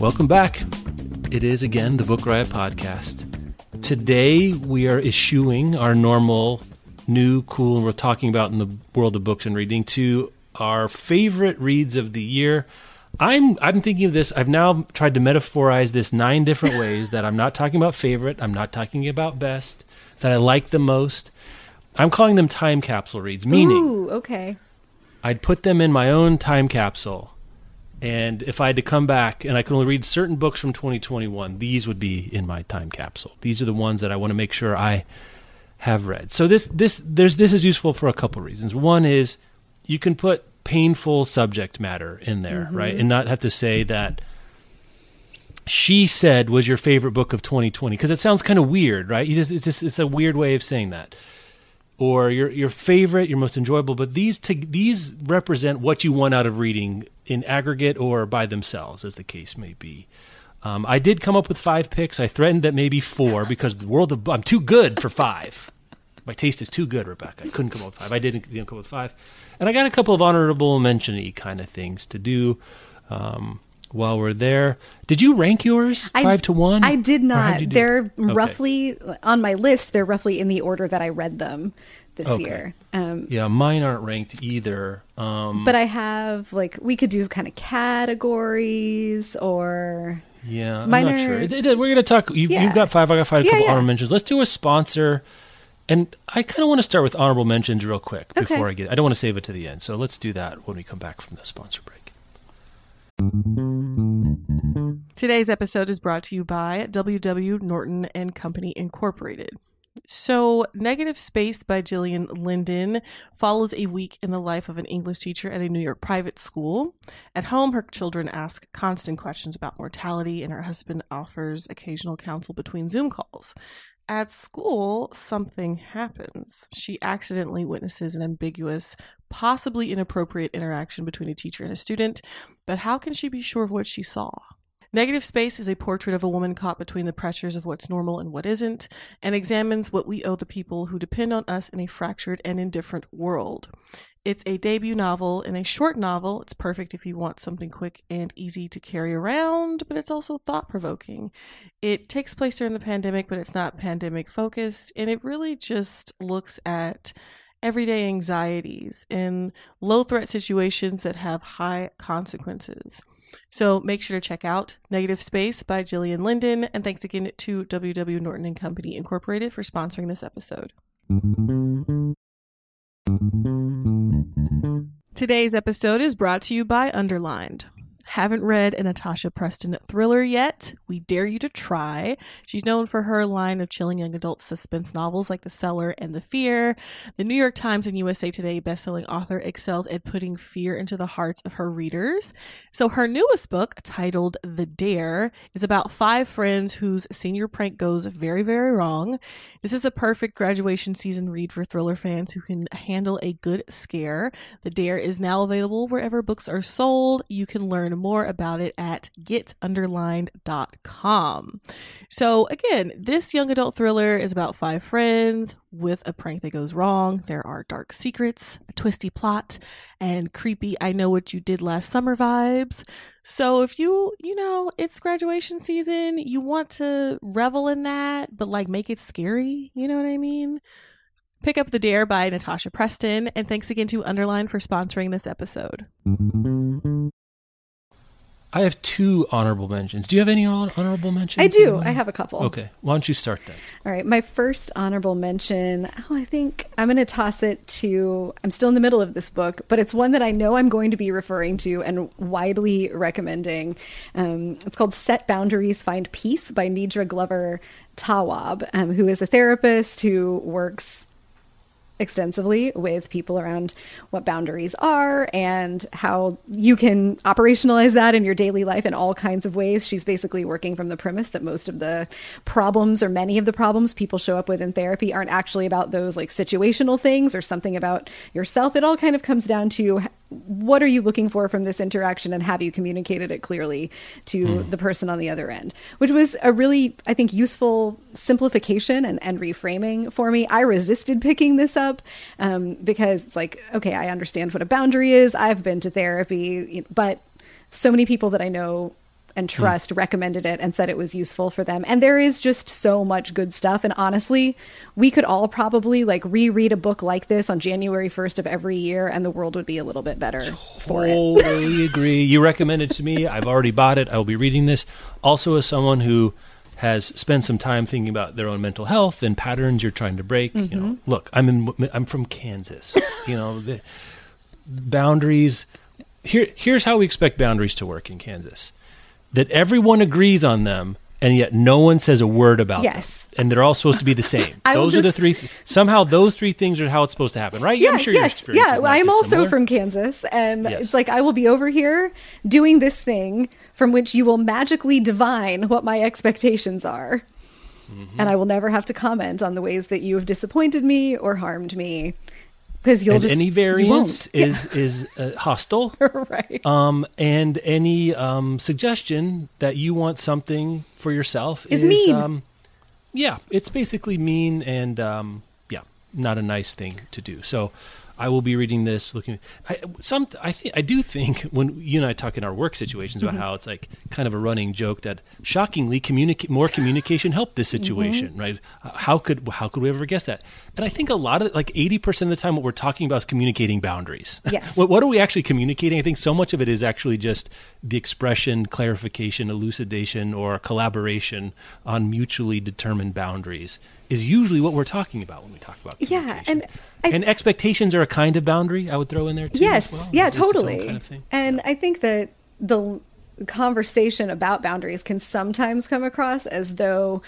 Welcome back. It is again the Book Riot podcast. Today we are issuing our normal, new, cool, and we're talking about in the world of books and reading to our favorite reads of the year. I'm I'm thinking of this. I've now tried to metaphorize this nine different ways that I'm not talking about favorite. I'm not talking about best. That I like the most. I'm calling them time capsule reads, meaning Ooh, okay. I'd put them in my own time capsule. And if I had to come back and I could only read certain books from 2021, these would be in my time capsule. These are the ones that I want to make sure I have read. So this this there's this is useful for a couple reasons. One is you can put painful subject matter in there, Mm-hmm. right? And not have to say that she said was your favorite book of 2020 because it sounds kind of weird, right? You just it's just it's a weird way of saying that or your your favorite, your most enjoyable. But these to, these represent what you want out of reading in aggregate or by themselves, as the case may be. Um, I did come up with five picks. I threatened that maybe four because the world of I'm too good for five. My taste is too good, Rebecca. I couldn't come up with five. I didn't, didn't come up with five, and I got a couple of honorable mention-y kind of things to do. Um, while we're there, did you rank yours I- five to one? I did not. They're Okay. roughly on my list. They're roughly in the order that I read them this Okay. year. Um, Yeah, mine aren't ranked either. Um, but I have like we could do kind of categories or Yeah, I'm not sure. It- it- we're going to talk. You, Yeah. You've got five. I got five. A Yeah, couple yeah. honorable mentions. Let's do a sponsor. And I kind of want to start with honorable mentions real quick Okay. before I get. I don't want to save it to the end. So let's do that when we come back from the sponsor break. Today's episode is brought to you by WW Norton and Company Incorporated. So, Negative Space by Gillian Linden follows a week in the life of an English teacher at a New York private school. At home, her children ask constant questions about mortality, and her husband offers occasional counsel between Zoom calls. At school, something happens. She accidentally witnesses an ambiguous, possibly inappropriate interaction between a teacher and a student, but how can she be sure of what she saw? Negative Space is a portrait of a woman caught between the pressures of what's normal and what isn't, and examines what we owe the people who depend on us in a fractured and indifferent world. It's a debut novel and a short novel. It's perfect if you want something quick and easy to carry around, but it's also thought provoking. It takes place during the pandemic, but it's not pandemic focused, and it really just looks at everyday anxieties in low threat situations that have high consequences. So make sure to check out Negative Space by Gillian Linden, and thanks again to WW Norton and Company Incorporated for sponsoring this episode. Today's episode is brought to you by Underlined. Haven't read a Natasha Preston thriller yet? We dare you to try. She's known for her line of chilling young adult suspense novels like The Cellar and The Fear. The New York Times and USA Today bestselling author excels at putting fear into the hearts of her readers. So her newest book, titled The Dare, is about five friends whose senior prank goes very, very wrong. This is the perfect graduation season read for thriller fans who can handle a good scare. The Dare is now available wherever books are sold. You can learn more about it at getunderlined.com. So, again, this young adult thriller is about five friends with a prank that goes wrong. There are dark secrets, a twisty plot, and creepy I know what you did last summer vibes. So if you, you know, it's graduation season, you want to revel in that, but like make it scary, you know what I mean? Pick up The Dare by Natasha Preston, and thanks again to Underline for sponsoring this episode. I have two honorable mentions. Do you have any hon- mentions? I do. I have a couple. Okay, why don't you start then? All right, my first honorable mention. Oh, I think I'm going to toss it to. I'm still in the middle of this book, but it's one that I know I'm going to be referring to and widely recommending. Um, it's called "Set Boundaries, Find Peace" by Nedra Glover Tawwab, um, who is a therapist who works extensively with people around what boundaries are and how you can operationalize that in your daily life in all kinds of ways. She's basically working from the premise that most of the problems or many of the problems people show up with in therapy aren't actually about those like situational things or something about yourself. It all kind of comes down to what are you looking for from this interaction and have you communicated it clearly to mm. the person on the other end? Which was a really i think useful simplification and, and reframing for me. I resisted picking this up um, because it's like okay i understand what a boundary is. I've been to therapy but so many people that i know and trust mm. recommended it and said it was useful for them. And there is just so much good stuff. And honestly, we could all probably like reread a book like this on January 1st of every year and the world would be a little bit better for it. Totally agree. You recommended to me. I've already bought it. I will be reading this. Also, as someone who has spent some time thinking about their own mental health and patterns you're trying to break. Mm-hmm. You know, mm-hmm. look, I'm in, I'm from Kansas. you know, the boundaries. Here, here's how we expect boundaries to work in Kansas that everyone agrees on them and yet no one says a word about yes. them. And they're all supposed to be the same. those just... are the three. Th- somehow those three things are how it's supposed to happen, right? Yeah, I'm sure yes, yeah. Well, I'm also from Kansas, and yes. it's like I will be over here doing this thing from which you will magically divine what my expectations are, mm-hmm. and I will never have to comment on the ways that you have disappointed me or harmed me because you'll and just any variance is yeah. is uh, hostile, right? Um, and any um, suggestion that you want something for yourself is, is mean. Um, yeah, it's basically mean and um, yeah, not a nice thing to do. So I will be reading this, looking. I, some, I think, I do think when you and I talk in our work situations about mm-hmm. how it's like kind of a running joke that shockingly, communicate more communication helped this mm-hmm. situation, mm-hmm. right? How could how could we ever guess that? And I think a lot of like eighty percent of the time, what we're talking about is communicating boundaries. Yes. what, what are we actually communicating? I think so much of it is actually just the expression, clarification, elucidation, or collaboration on mutually determined boundaries is usually what we're talking about when we talk about yeah and I, and expectations are a kind of boundary i would throw in there too yes well. yeah it's totally kind of and yeah. i think that the conversation about boundaries can sometimes come across as though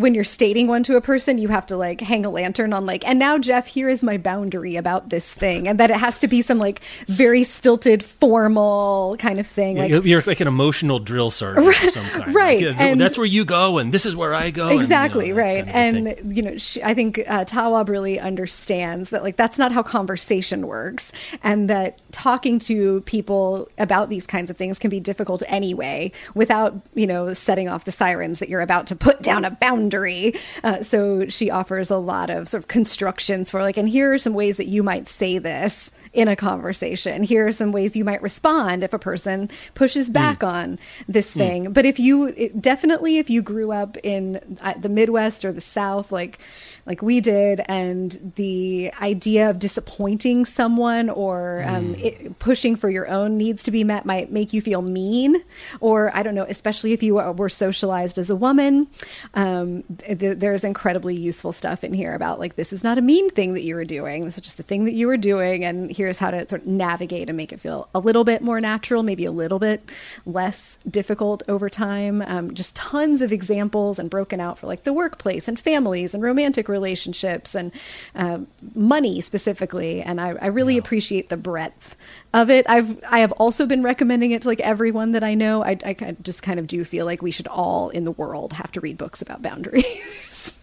when you're stating one to a person, you have to like hang a lantern on like, and now Jeff, here is my boundary about this thing, and that it has to be some like very stilted, formal kind of thing. Yeah, like you're like an emotional drill sergeant right, of some kind, right? Like, and that's where you go, and this is where I go. Exactly, and, you know, right. Kind of and you know, she, I think uh, Tawwab really understands that like that's not how conversation works, and that talking to people about these kinds of things can be difficult anyway, without you know setting off the sirens that you're about to put down a boundary boundary. Uh, so she offers a lot of sort of constructions for like, and here are some ways that you might say this in a conversation. Here are some ways you might respond if a person pushes hmm. back mm. on this hmm. thing. Mm. But if you it, definitely, if you grew up in uh, the Midwest or the South, like like we did, and the idea of disappointing someone or um, mm. it, pushing for your own needs to be met might make you feel mean, or I don't know, especially if you were socialized as a woman. Um, th- there's incredibly useful stuff in here about like this is not a mean thing that you were doing. This is just a thing that you were doing, and here's how to sort of navigate and make it feel a little bit more natural, maybe a little bit less difficult over time. Um, just tons of examples and broken out for like the workplace and families and romantic relationships relationships and uh, money specifically. And I, I really yeah. appreciate the breadth of it. I've I have also been recommending it to like everyone that I know. I, I just kind of do feel like we should all in the world have to read books about boundaries.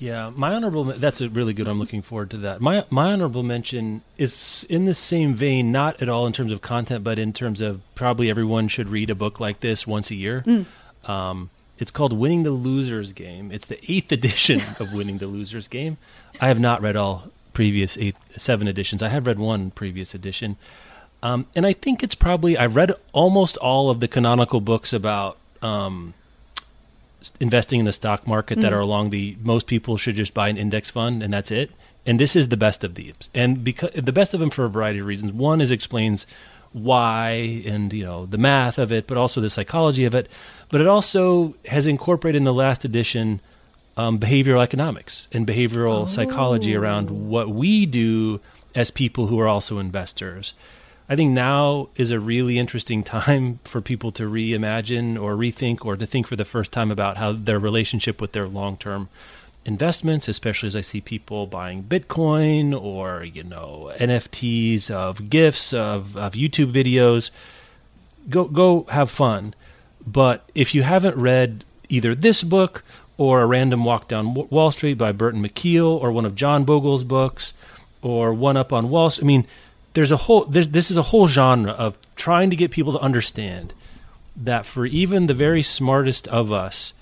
Yeah, my honorable that's a really good. I'm looking forward to that. My my honorable mention is in the same vein, not at all in terms of content, but in terms of probably everyone should read a book like this once a year. Mm. Um, it's called Winning the Losers Game. It's the eighth edition of Winning the Losers Game. I have not read all previous eight, seven editions. I have read one previous edition. Um, and I think it's probably, I've read almost all of the canonical books about um, investing in the stock market mm. that are along the most people should just buy an index fund and that's it. And this is the best of these. And because the best of them for a variety of reasons. One is explains why and you know the math of it, but also the psychology of it. But it also has incorporated in the last edition um, behavioral economics and behavioral oh. psychology around what we do as people who are also investors. I think now is a really interesting time for people to reimagine or rethink or to think for the first time about how their relationship with their long term investments, especially as I see people buying Bitcoin or you know NFTs of GIFs, of, of YouTube videos. Go go have fun, but if you haven't read either this book or A Random Walk Down Wall Street by Burton Malkiel or one of John Bogle's books or One Up on Wall Street, I mean, there's a whole there's, this is a whole genre of trying to get people to understand that for even the very smartest of us,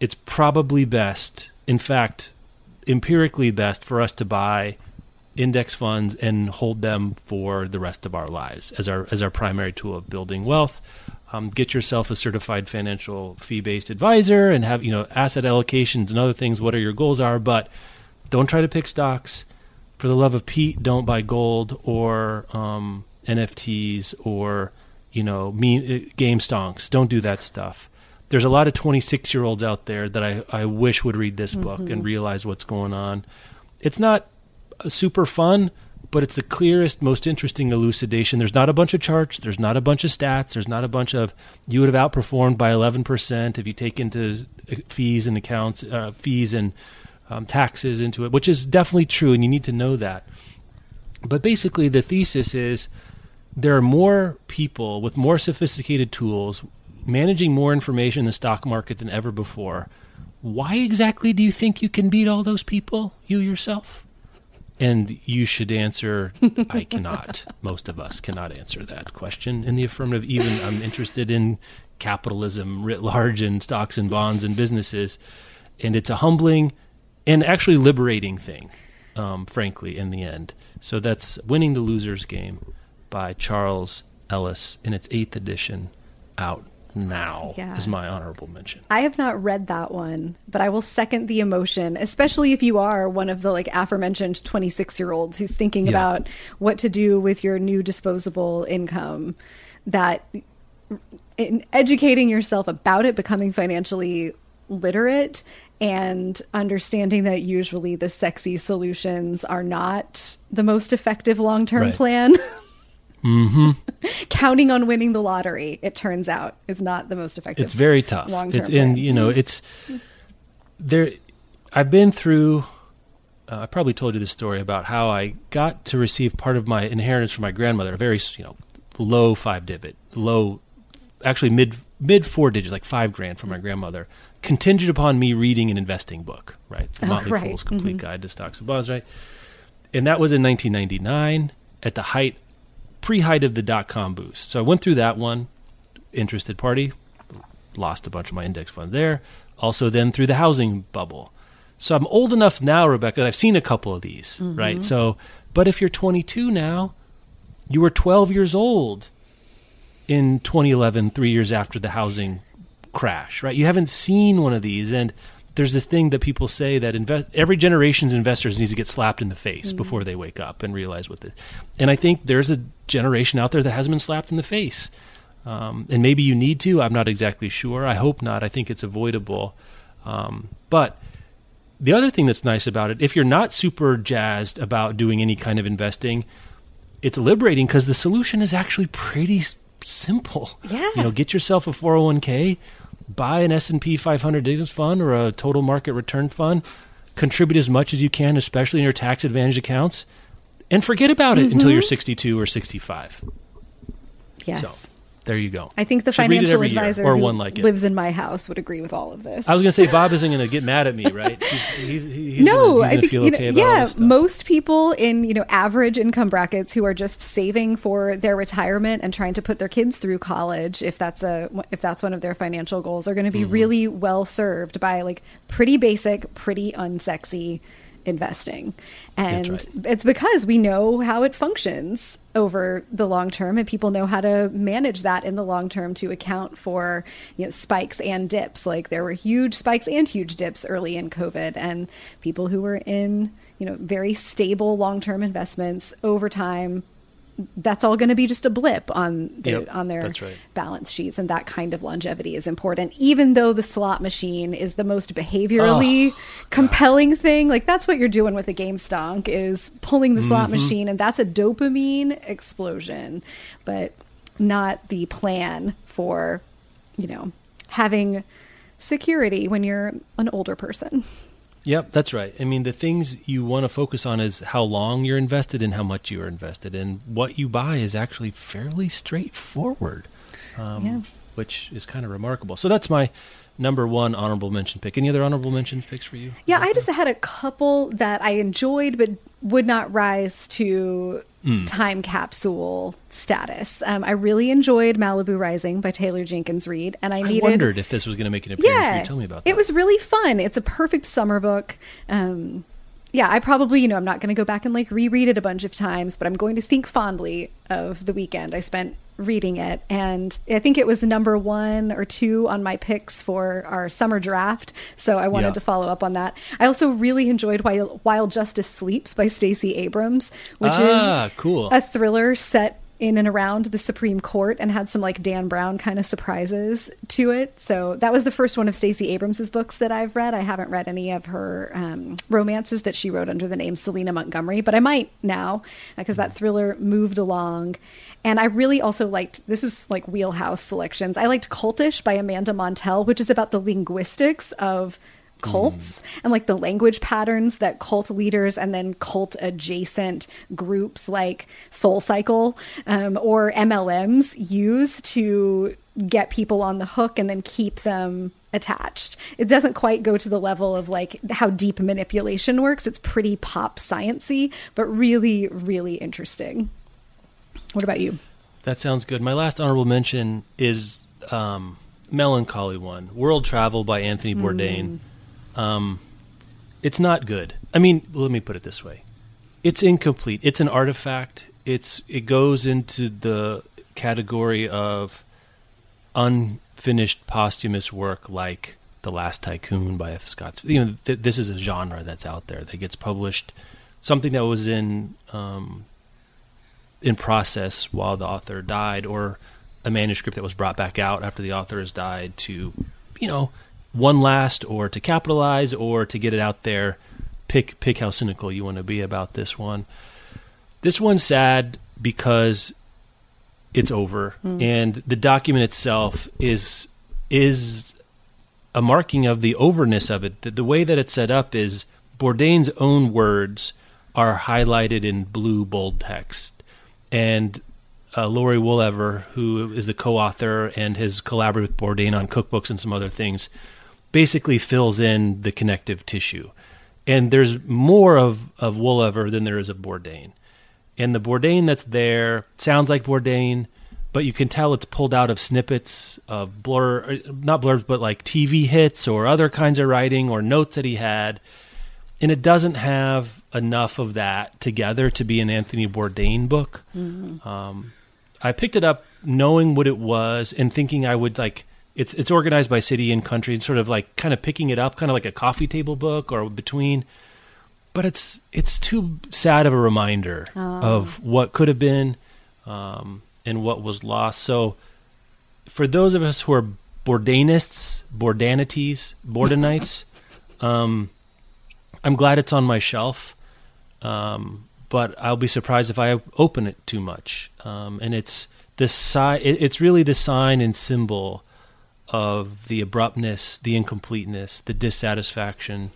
it's probably best, in fact, empirically best for us to buy index funds and hold them for the rest of our lives as our as our primary tool of building wealth. Um, get yourself a certified financial fee-based advisor and have you know asset allocations and other things. What are your goals are, but don't try to pick stocks. For the love of Pete, don't buy gold or um, NFTs or you know me uh, game stonks. Don't do that stuff. There's a lot of 26 year olds out there that I, I wish would read this book mm-hmm. and realize what's going on. It's not super fun, but it's the clearest, most interesting elucidation. There's not a bunch of charts. There's not a bunch of stats. There's not a bunch of you would have outperformed by 11% if you take into uh, fees and accounts, uh, fees and um, taxes into it, which is definitely true, and you need to know that. But basically, the thesis is there are more people with more sophisticated tools managing more information in the stock market than ever before. Why exactly do you think you can beat all those people, you yourself? And you should answer, I cannot. Most of us cannot answer that question in the affirmative. Even I'm interested in capitalism writ large and stocks and bonds and businesses. And it's a humbling and actually liberating thing, um, frankly, in the end. So that's Winning the Loser's Game by Charles Ellis in its eighth edition out now yeah. is my honorable mention. I have not read that one, but I will second the emotion, especially if you are one of the like aforementioned 26 year olds who's thinking yeah. about what to do with your new disposable income. That in educating yourself about it, becoming financially literate, and understanding that usually the sexy solutions are not the most effective long term right. plan. Mm-hmm. Counting on winning the lottery, it turns out, is not the most effective. It's very tough. Long term. And you know, it's there. I've been through. Uh, I probably told you this story about how I got to receive part of my inheritance from my grandmother, a very you know low five digit, low, actually mid mid four digits, like five grand from my grandmother, contingent upon me reading an investing book, right? The oh, right. Fool's Complete mm-hmm. Guide to Stocks and Bonds, right? And that was in 1999 at the height pre-height of the dot com boost. So I went through that one, interested party, lost a bunch of my index fund there. Also then through the housing bubble. So I'm old enough now, Rebecca, I've seen a couple of these, mm-hmm. right? So, but if you're 22 now, you were 12 years old in 2011, three years after the housing crash, right? You haven't seen one of these, and there's this thing that people say that invest, every generation's investors needs to get slapped in the face mm-hmm. before they wake up and realize what this. And I think there's a generation out there that hasn't been slapped in the face, um, and maybe you need to. I'm not exactly sure. I hope not. I think it's avoidable. Um, but the other thing that's nice about it, if you're not super jazzed about doing any kind of investing, it's liberating because the solution is actually pretty simple. Yeah. You know, get yourself a 401k buy an S&P 500 index fund or a total market return fund, contribute as much as you can, especially in your tax advantage accounts, and forget about it mm-hmm. until you're 62 or 65. Yes. So, there you go. I think the Should financial advisor or who one like lives in my house would agree with all of this. I was going to say Bob isn't going to get mad at me, right? He's, he's, he's no, gonna, I think you know, okay yeah. Most people in you know average income brackets who are just saving for their retirement and trying to put their kids through college, if that's a if that's one of their financial goals, are going to be mm-hmm. really well served by like pretty basic, pretty unsexy investing. And right. it's because we know how it functions over the long term and people know how to manage that in the long term to account for you know spikes and dips like there were huge spikes and huge dips early in covid and people who were in you know very stable long-term investments over time that's all going to be just a blip on the, yep, on their right. balance sheets and that kind of longevity is important even though the slot machine is the most behaviorally oh, compelling God. thing like that's what you're doing with a game stonk is pulling the mm-hmm. slot machine and that's a dopamine explosion but not the plan for you know having security when you're an older person Yep, that's right. I mean, the things you want to focus on is how long you're invested and how much you are invested, and what you buy is actually fairly straightforward, um, Yeah. which is kind of remarkable. So that's my number one honorable mention pick. Any other honorable mention picks for you? Yeah, I just had a couple that I enjoyed but would not rise to Hmm. time capsule status. Um, I really enjoyed Malibu Rising by Taylor Jenkins Reid, and I I needed. wondered if this was going to make an appearance. yeah. Tell me about that. It was really fun. It's a perfect summer book. Um, yeah, I probably, you know, I'm not going to go back and like reread it a bunch of times, but I'm going to think fondly of the weekend I spent reading it. And I think it was number one or two on my picks for our summer draft. So I wanted Yeah. to follow up on that. I also really enjoyed While, While Justice Sleeps by Stacey Abrams, which Ah, is cool. a thriller set in and around the Supreme Court and had some like Dan Brown kind of surprises to it. So that was the first one of Stacey Abrams's books that I've read. I haven't read any of her um, romances that she wrote under the name Selena Montgomery, but I might now because that thriller moved along. And I really also liked this is like wheelhouse selections. I liked Cultish by Amanda Montell, which is about the linguistics of cults and like the language patterns that cult leaders and then cult adjacent groups like Soul Cycle um, or MLMs use to get people on the hook and then keep them attached. It doesn't quite go to the level of like how deep manipulation works. It's pretty pop sciency, but really, really interesting. What about you? That sounds good. My last honorable mention is um, melancholy one, World Travel by Anthony Bourdain. Um, it's not good. I mean, let me put it this way: it's incomplete. It's an artifact. It's it goes into the category of unfinished posthumous work, like The Last Tycoon by F. Scott. You know, th- this is a genre that's out there that gets published. Something that was in um, in process while the author died, or a manuscript that was brought back out after the author has died to, you know, one last or to capitalize or to get it out there. Pick pick how cynical you want to be about this one. This one's sad because it's over, hmm. and the document itself is is a marking of the overness of it. The, the way that it's set up is Bourdain's own words are highlighted in blue bold text, and uh, Laurie Woolever, who is the co-author and has collaborated with Bourdain on cookbooks and some other things, basically fills in the connective tissue. And there's more of of Woolever than there is of Bourdain. And the Bourdain that's there sounds like Bourdain, but you can tell it's pulled out of snippets of blur, not blurbs, but like TV hits or other kinds of writing or notes that he had. And it doesn't have enough of that together to be an Anthony Bourdain book. Um, I picked it up knowing what it was and thinking I would like. It's it's organized by city and country and sort of like kind of picking it up, kind of like a coffee table book or between. But it's it's too sad of a reminder of what could have been um, and what was lost. So, for those of us who are Bourdainists, Bourdanities, Bourdanites, um, I'm glad it's on my shelf. Um, but I'll be surprised if I open it too much. Um, and it's the si- it, it's really the sign and symbol of the abruptness, the incompleteness, the dissatisfaction,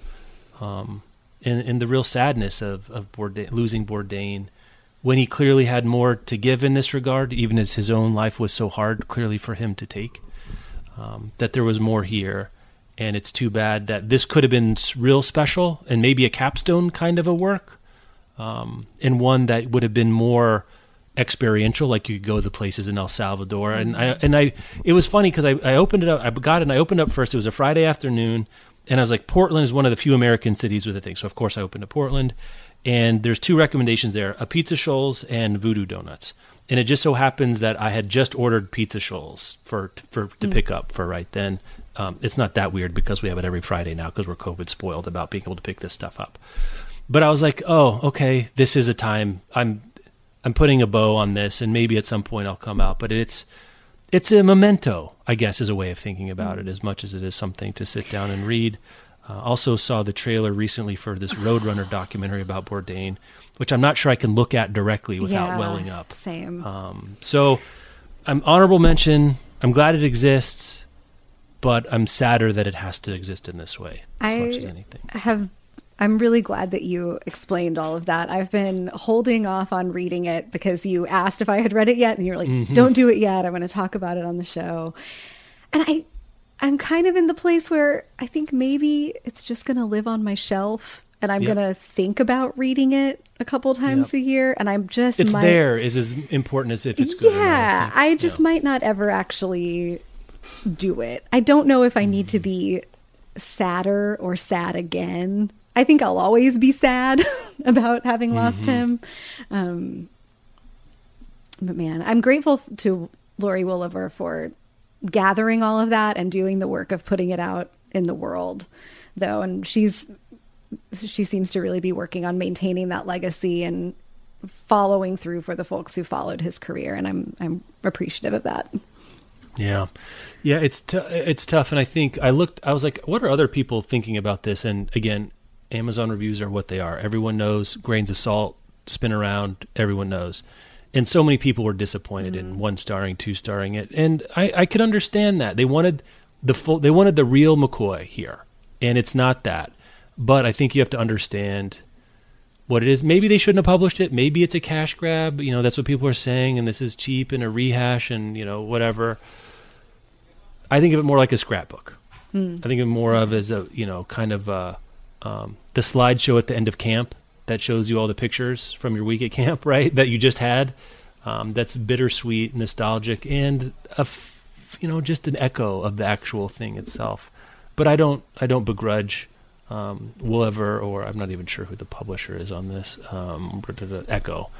um, and, and the real sadness of, of Bourdain, losing Bourdain when he clearly had more to give in this regard, even as his own life was so hard, clearly for him to take. Um, that there was more here, and it's too bad that this could have been real special and maybe a capstone kind of a work, um, and one that would have been more experiential, like you could go to the places in El Salvador. And I and I, it was funny because I, I opened it up, I got it, and I opened up first. It was a Friday afternoon, and I was like, Portland is one of the few American cities with a thing. So of course I opened to Portland, and there's two recommendations there: Apizza Scholls and Voodoo Donuts. And it just so happens that I had just ordered pizza Scholls for for to pick up for right then. Um, it's not that weird because we have it every Friday now because we're COVID spoiled about being able to pick this stuff up. But I was like, oh, okay, this is a time I'm I'm putting a bow on this, and maybe at some point I'll come out. But it's it's a memento, I guess, is a way of thinking about it, as much as it is something to sit down and read. Uh, also saw the trailer recently for this Roadrunner documentary about Bourdain, which I'm not sure I can look at directly without Yeah, welling up. Same. Um, so, I'm honorable mention. I'm glad it exists, but I'm sadder that it has to exist in this way as much as I anything. have I'm really glad that you explained all of that. I've been holding off on reading it because you asked if I had read it yet, and you're like, Mm-hmm. "Don't do it yet. I'm going to talk about it on the show." And I, I'm kind of in the place where I think maybe it's just going to live on my shelf, and I'm Yep. going to think about reading it a couple times Yep. a year. And I'm just It's might- there is as important as if it's good. not, yeah. I just Yeah. might not ever actually do it. I don't know if I need to be sadder or sad again. I think I'll always be sad about having lost him. Um, but man, I'm grateful to Laurie Woolever for gathering all of that and doing the work of putting it out in the world, though. And she's she seems to really be working on maintaining that legacy and following through for the folks who followed his career and I'm I'm appreciative of that. Yeah, yeah, it's t- it's tough, and I think I looked. I was like, what are other people thinking about this? And again, Amazon reviews are what they are. Everyone knows grains of salt spin around. Everyone knows, and so many people were disappointed in one starring, two starring it, and I, I could understand that they wanted the full, they wanted the real McCoy here, and it's not that. But I think you have to understand what it is. Maybe they shouldn't have published it. Maybe it's a cash grab. You know, that's what people are saying, and this is cheap and a rehash and you know whatever. I think of it more like a scrapbook. I think of it more of as a you know kind of a, um, the slideshow at the end of camp that shows you all the pictures from your week at camp, right? That you just had. Um, that's bittersweet, nostalgic, and a f- you know just an echo of the actual thing itself. But I don't I don't begrudge um, Woolever or I'm not even sure who the publisher is on this um, Ecco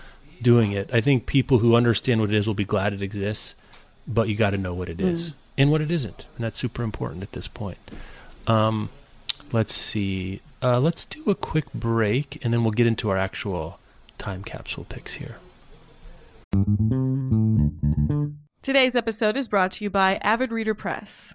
doing it. I think people who understand what it is will be glad it exists, but you got to know what it is and what it isn't, and that's super important at this point. Um, let's see. Uh, let's do a quick break, and then we'll get into our actual time capsule picks here. Today's episode is brought to you by Avid Reader Press.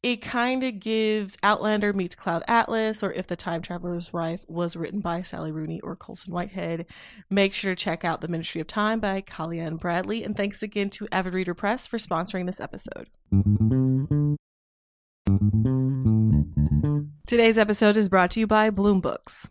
It kind of gives Outlander meets Cloud Atlas, or If the Time Traveler's Wife was written by Sally Rooney or Colson Whitehead. Make sure to check out The Ministry of Time by Kaliane Bradley. And thanks again to Avid Reader Press for sponsoring this episode. Today's episode is brought to you by Bloom Books.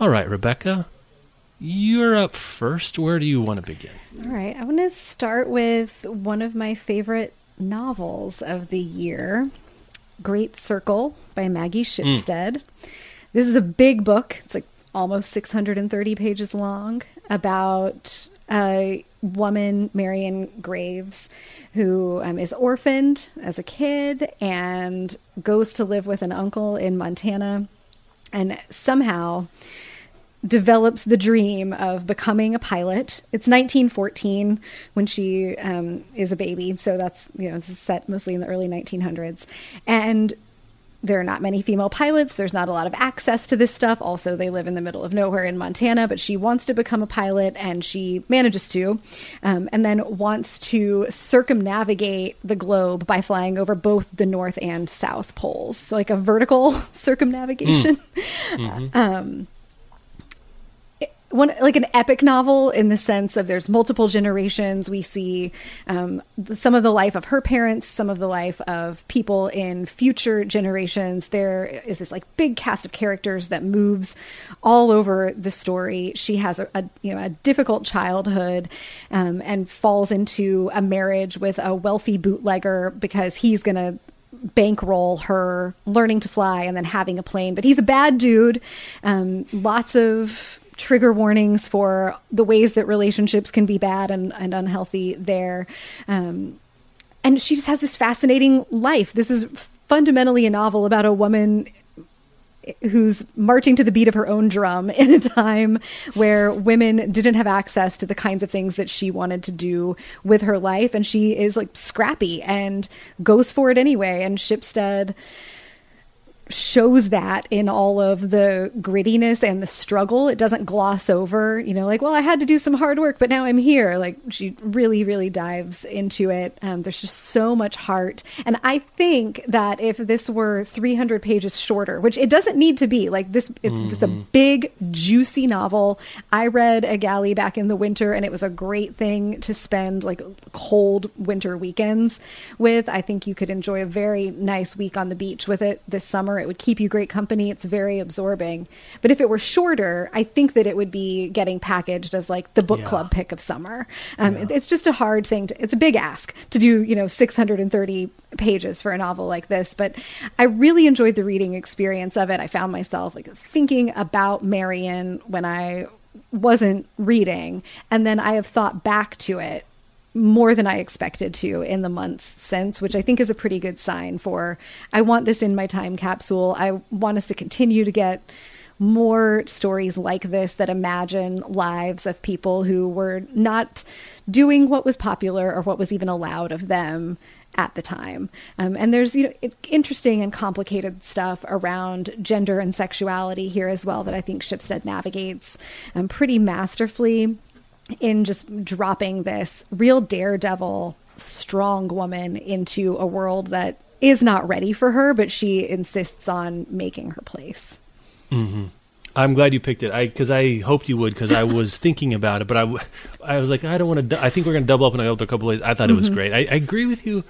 All right, Rebecca, you're up first. Where do you want to begin? All right, I want to start with one of my favorite novels of the year, Great Circle by Maggie Shipstead. This is a big book. It's like almost 630 pages long about a woman, Marion Graves, who um, is orphaned as a kid and goes to live with an uncle in Montana. And somehow develops the dream of becoming a pilot. It's 1914 when she um, is a baby, so that's you know it's set mostly in the early 1900s, and there are not many female pilots. There's not a lot of access to this stuff. Also, they live in the middle of nowhere in Montana, but she wants to become a pilot and she manages to, um, and then wants to circumnavigate the globe by flying over both the North and South poles. So, like a vertical circumnavigation. Mm. Mm-hmm. Um, one like an epic novel in the sense of there's multiple generations. We see um, some of the life of her parents, some of the life of people in future generations. There is this like big cast of characters that moves all over the story. She has a, a you know a difficult childhood um, and falls into a marriage with a wealthy bootlegger because he's going to bankroll her learning to fly and then having a plane. But he's a bad dude. Um, lots of trigger warnings for the ways that relationships can be bad and, and unhealthy there. Um, and she just has this fascinating life. This is fundamentally a novel about a woman who's marching to the beat of her own drum in a time where women didn't have access to the kinds of things that she wanted to do with her life and she is like scrappy and goes for it anyway and Shipstead shows that in all of the grittiness and the struggle. It doesn't gloss over, you know, like, well, I had to do some hard work, but now I'm here. Like, she really, really dives into it. Um, there's just so much heart. And I think that if this were 300 pages shorter, which it doesn't need to be, like, this, it, mm-hmm. it's a mm-hmm. big, juicy novel. I read A Galley back in the winter, and it was a great thing to spend like cold winter weekends with. I think you could enjoy a very nice week on the beach with it this summer it would keep you great company. It's very absorbing. But if it were shorter, I think that it would be getting packaged as like the book yeah. club pick of summer. Um, yeah. it, it's just a hard thing. To, it's a big ask to do, you know, 630 pages for a novel like this. But I really enjoyed the reading experience of it. I found myself like thinking about Marion when I wasn't reading. And then I have thought back to it more than I expected to in the months since, which I think is a pretty good sign for I want this in my time capsule. I want us to continue to get more stories like this that imagine lives of people who were not doing what was popular or what was even allowed of them at the time. Um, and there's you know interesting and complicated stuff around gender and sexuality here as well that I think Shipstead navigates um, pretty masterfully in just dropping this real daredevil, strong woman into a world that is not ready for her, but she insists on making her place. Mm-hmm. I'm glad you picked it. I because I hoped you would because I was thinking about it, but I, I was like I don't want to. I think we're going to double up on a couple days. I thought mm-hmm. it was mm-hmm. great. I, I, agree with you.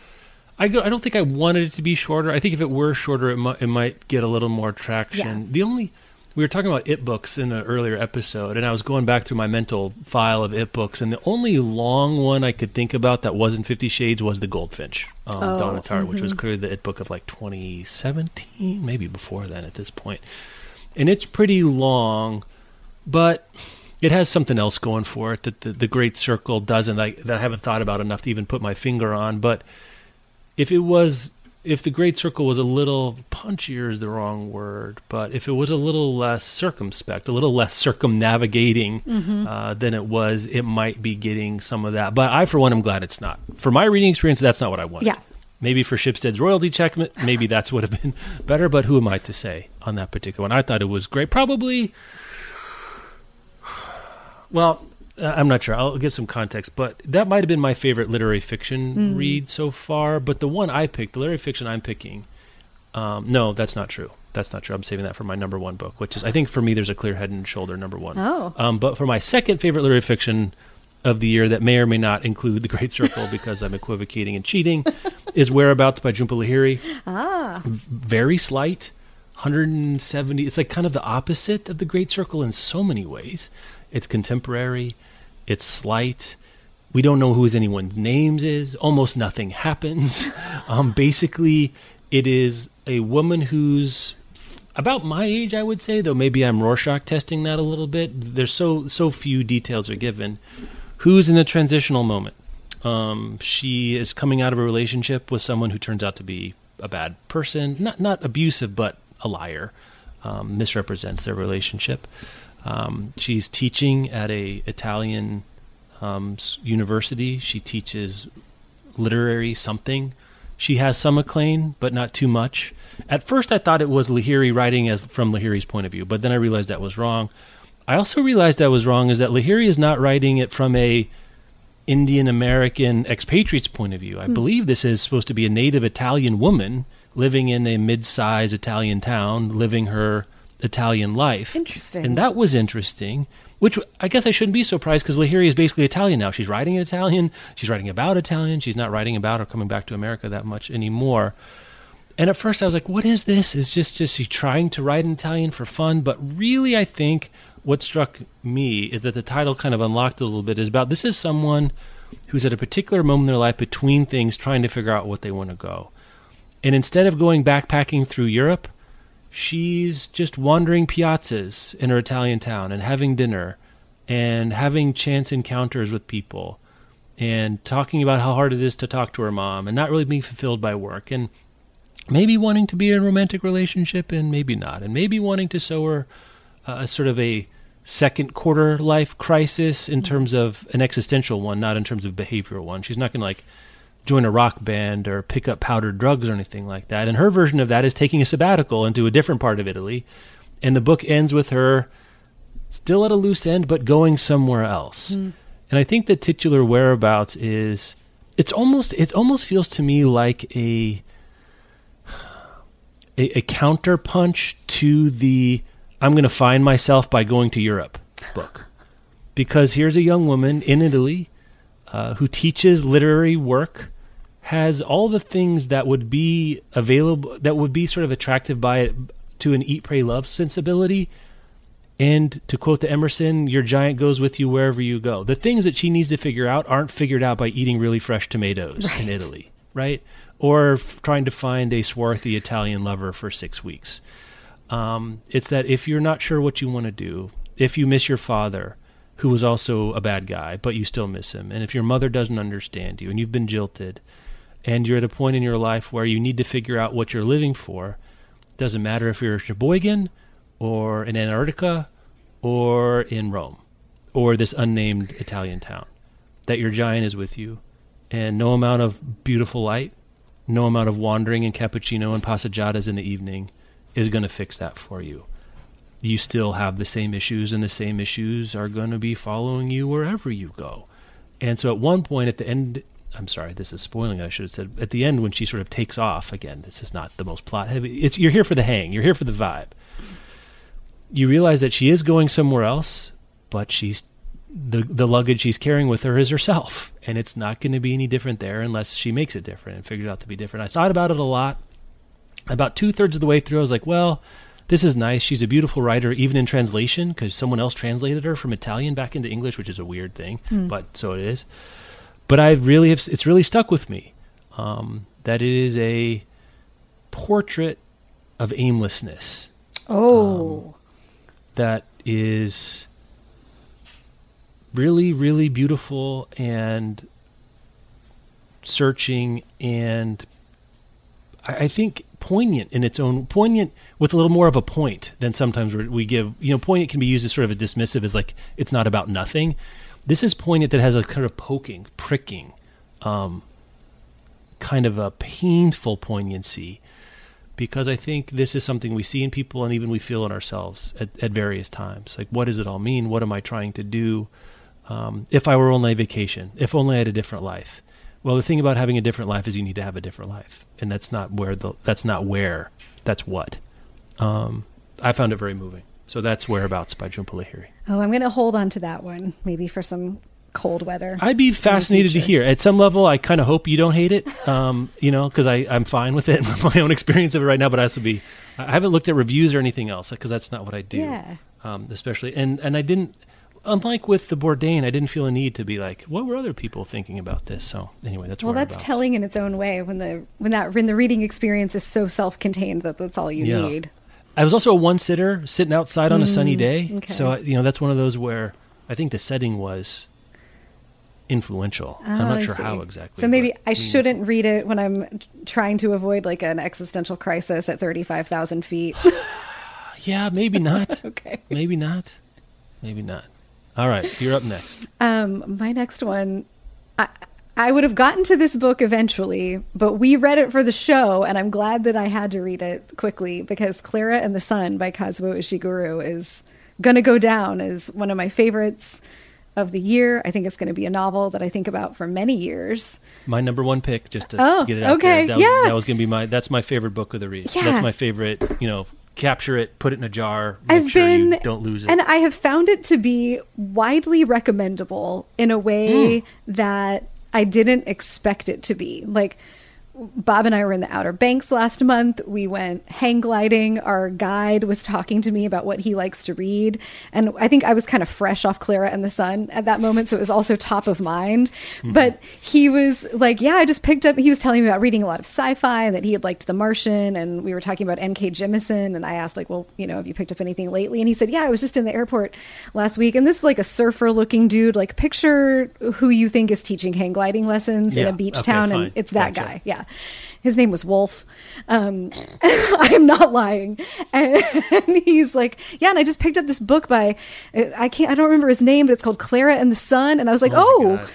I go, I don't think I wanted it to be shorter. I think if it were shorter, it might it might get a little more traction. Yeah. The only we were talking about it books in an earlier episode, and I was going back through my mental file of it books, and the only long one I could think about that wasn't Fifty Shades was the Goldfinch, um, oh, Donna Tartt, mm-hmm. which was mm-hmm. clearly the it book of like 2017, maybe before then at this point. And it's pretty long, but it has something else going for it that the, the Great Circle doesn't. I, that I haven't thought about enough to even put my finger on. But if it was if the great circle was a little punchier is the wrong word, but if it was a little less circumspect, a little less circumnavigating mm-hmm. uh, than it was, it might be getting some of that. But I, for one, am glad it's not. For my reading experience, that's not what I wanted. Yeah. Maybe for Shipstead's royalty check, maybe that's would have been better. But who am I to say on that particular one? I thought it was great. Probably. Well, I'm not sure. I'll give some context, but that might have been my favorite literary fiction mm. read so far. But the one I picked, the literary fiction I'm picking, um, no, that's not true. That's not true. I'm saving that for my number one book, which is I think for me there's a clear head and shoulder number one. Oh. Um, but for my second favorite literary fiction of the year that may or may not include The Great Circle because I'm equivocating and cheating is Whereabouts by Jhumpa Lahiri. Ah. Very slight, 170. It's like kind of the opposite of The Great Circle in so many ways. It's contemporary. It's slight. We don't know who anyone's names is. Almost nothing happens. um, basically, it is a woman who's about my age, I would say, though maybe I'm Rorschach testing that a little bit. There's so so few details are given. Who's in a transitional moment? Um, she is coming out of a relationship with someone who turns out to be a bad person, not not abusive, but a liar. Um, misrepresents their relationship. Um, she's teaching at a Italian um, university. She teaches literary something. She has some acclaim, but not too much. At first, I thought it was Lahiri writing as from Lahiri's point of view, but then I realized that was wrong. I also realized that was wrong is that Lahiri is not writing it from a Indian American expatriate's point of view. I believe this is supposed to be a native Italian woman living in a mid-sized Italian town, living her Italian life. Interesting. And that was interesting. Which I guess I shouldn't be surprised because Lahiri is basically Italian now. She's writing in Italian. She's writing about Italian. She's not writing about or coming back to America that much anymore. And at first I was like, what is this? Is just just she trying to write in Italian for fun? But really I think what struck me is that the title kind of unlocked a little bit is about this is someone who's at a particular moment in their life between things trying to figure out what they want to go. And instead of going backpacking through Europe, she's just wandering piazzas in her Italian town and having dinner and having chance encounters with people and talking about how hard it is to talk to her mom and not really being fulfilled by work and maybe wanting to be in a romantic relationship and maybe not and maybe wanting to sow her uh, a sort of a second quarter life crisis in terms of an existential one not in terms of behavioral one. She's not going to like join a rock band or pick up powdered drugs or anything like that. And her version of that is taking a sabbatical into a different part of Italy. And the book ends with her still at a loose end, but going somewhere else. And I think the titular whereabouts is it's almost it almost feels to me like a a, a counter punch to the I'm going to find myself by going to Europe book. Because here's a young woman in Italy uh, who teaches literary work, has all the things that would be available, that would be sort of attractive by it to an eat, pray, love sensibility. And to quote the Emerson, your giant goes with you wherever you go. The things that she needs to figure out aren't figured out by eating really fresh tomatoes in Italy, right? Or f- trying to find a swarthy Italian lover for six weeks. Um, it's that if you're not sure what you want to do, if you miss your father, who was also a bad guy, but you still miss him, and if your mother doesn't understand you and you've been jilted, and you're at a point in your life where you need to figure out what you're living for, doesn't matter if you're in Sheboygan or in Antarctica or in Rome or this unnamed Italian town, that your giant is with you, and no amount of beautiful light, no amount of wandering and cappuccino and passeggiatas in the evening is going to fix that for you. You still have the same issues, and the same issues are going to be following you wherever you go. And so, at one point, at the end, I'm sorry, this is spoiling. I should have said at the end when she sort of takes off. Again, this is not the most plot heavy. It's you're here for the hang. You're here for the vibe. You realize that she is going somewhere else, but she's the the luggage she's carrying with her is herself, and it's not going to be any different there unless she makes it different and figures out to be different. I thought about it a lot. About two thirds of the way through, I was like, well. This is nice. She's a beautiful writer, even in translation, because someone else translated her from Italian back into English, which is a weird thing, hmm. but so it is but I really have, it's really stuck with me um, that it is a portrait of aimlessness Oh, that is really, really beautiful and searching and I, I think poignant in its own poignant with a little more of a point than sometimes we we give. You know, poignant can be used as sort of a dismissive as like it's not about nothing. This is poignant that has a kind of poking, pricking, um, kind of a painful poignancy because I think this is something we see in people and even we feel in ourselves at, at various times. Like, what does it all mean? What am I trying to do? Um, if I were only on vacation, if only I had a different life. Well, the thing about having a different life is you need to have a different life, and that's not where the that's not where that's what. Um, I found it very moving. So that's whereabouts by Jhumpa Lahiri. oh, I'm going to hold on to that one, maybe for some cold weather. I'd be fascinated to hear. At some level, I kind of hope you don't hate it, um, you know, because I'm fine with it, my own experience of it right now. But I also be, I haven't looked at reviews or anything else because that's not what I do. Yeah. Um, especially, and and I didn't, unlike with the Bourdain, I didn't feel a need to be like, what were other people thinking about this? So anyway, that's well, that's telling in its own way when the when that when the reading experience is so self-contained that that's all you Yeah. need. I was also a one sitter sitting outside on a sunny day. Mm, okay. So, I, you know, that's one of those where I think the setting was influential. I'm Oh, not I sure how exactly. So maybe I shouldn't read it when I'm trying to avoid like an existential crisis at 35,000 feet. Yeah, maybe not. okay. maybe not. maybe not. All right, you're up next. Um, my next one, I, I would have gotten to this book eventually, but we read it for the show, and I'm glad that I had to read it quickly because Clara and the Sun by Kazuo Ishiguro is going to go down as one of my favorites of the year. I think it's going to be a novel that I think about for many years. My number one pick, just to Oh, get it out okay, there. That was, yeah. that was going to be my. That's my favorite book of the read. Yeah. That's my favorite. You know, capture it, put it in a jar, make I've sure been you don't lose it. and I have found it to be widely recommendable in a way hmm. that I didn't expect it to be. Like Bob and I were in the Outer Banks last month. We went hang gliding. Our guide was talking to me about what he likes to read. And I think I was kind of fresh off Clara and the Sun at that moment. So it was also top of mind. Mm-hmm. But he was like, Yeah, I just picked up, he was telling me about reading a lot of sci fi and that he had liked The Martian. And we were talking about N.K. Jemisin. And I asked, like, Well, you know, have you picked up anything lately? And he said, Yeah, I was just in the airport last week. And this is like a surfer looking dude. Like, picture who you think is teaching hang gliding lessons in a beach Okay, town. fine. And it's that Gotcha. guy. Yeah. His name was Wolf. Um, I am not lying. And, he's like, yeah, and I just picked up this book by, I can't, I don't remember his name, but it's called Clara and the Sun. And I was like, Oh oh,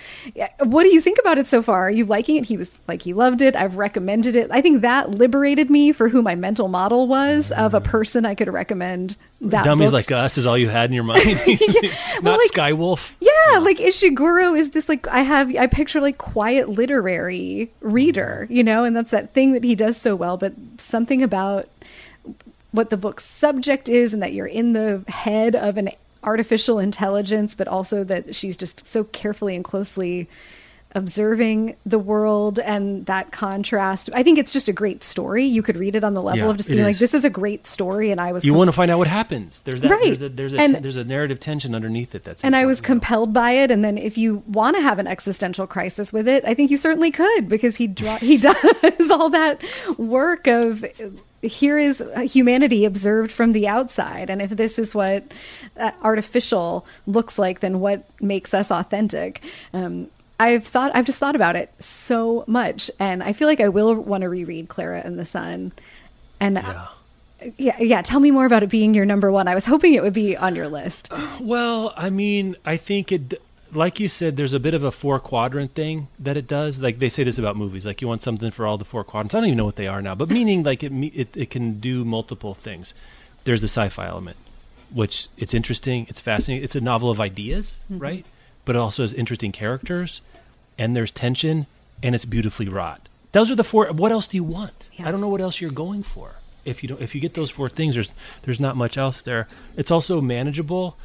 what do you think about it so far? Are you liking it? He was like, he loved it. I've recommended it. I think that liberated me for who my mental model was of a person I could recommend that Dummies book like us is all you had in your mind. Not Well, like- Skywolf. Yeah, like Ishiguro is this like I have I picture like quiet literary reader, you know, and that's that thing that he does so well, but something about what the book's subject is and that you're in the head of an artificial intelligence, but also that she's just so carefully and closely observing the world and that contrast. I think it's just a great story. You could read it on the level Yeah, of just being like, this is a great story. And I was You com- want to find out what happens. There's that. Right. There's a, there's a, And- there's a narrative tension underneath it. That's and I was compelled by it. And then, if you want to have an existential crisis with it, I think you certainly could because he dra- he does all that work of here is humanity observed from the outside, and if this is what uh, artificial looks like, then what makes us authentic? Um, I've thought I've just thought about it so much, and I feel like I will want to reread Clara and the Sun. And uh, Yeah. yeah, yeah. Tell me more about it being your number one. I was hoping it would be on your list. Well, I mean, I think it, like you said, there's a bit of a four quadrant thing that it does. Like they say this about movies, like you want something for all the four quadrants. I don't even know what they are now, but meaning like it, it, it can do multiple things. There's the sci-fi element, which it's interesting, it's fascinating. It's a novel of ideas, mm-hmm. right? But it also has interesting characters, and there's tension, and it's beautifully wrought. Those are the four. What else do you want? Yeah. I don't know what else you're going for. If you don't, if you get those four things, there's there's not much else there. It's also manageable.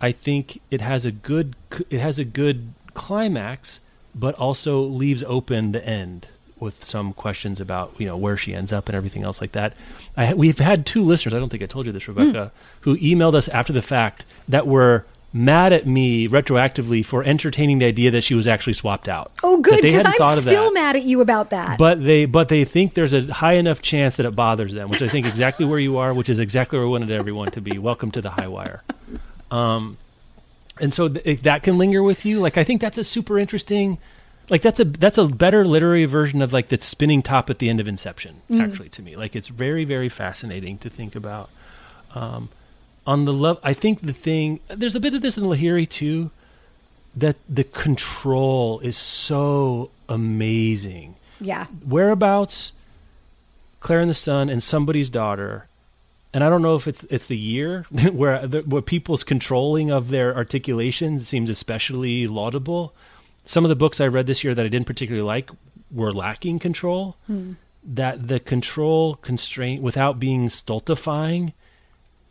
I think it has a good it has a good climax, but also leaves open the end with some questions about you know where she ends up and everything else like that. I, we've had two listeners. I don't think I told you this, hmm. Rebecca, who emailed us after the fact that were mad at me retroactively for entertaining the idea that she was actually swapped out. Oh, good, because I'm still mad at you about that. But they but they think there's a high enough chance that it bothers them, which I think exactly where you are, which is exactly where we wanted everyone to be. Welcome to the high wire. Um, and so th- that can linger with you. Like I think that's a super interesting. Like that's a that's a better literary version of like the spinning top at the end of Inception. Actually, to me, like it's very very fascinating to think about. Um, on the love, I think the thing there's a bit of this in Lahiri too. That the control is so amazing yeah, whereabouts Clara and the Sun and somebody's daughter and I don't know if it's it's the year where the, where people's controlling of their articulations seems especially laudable. Some of the books I read this year that I didn't particularly like were lacking control. Hmm. That the control constraint without being stultifying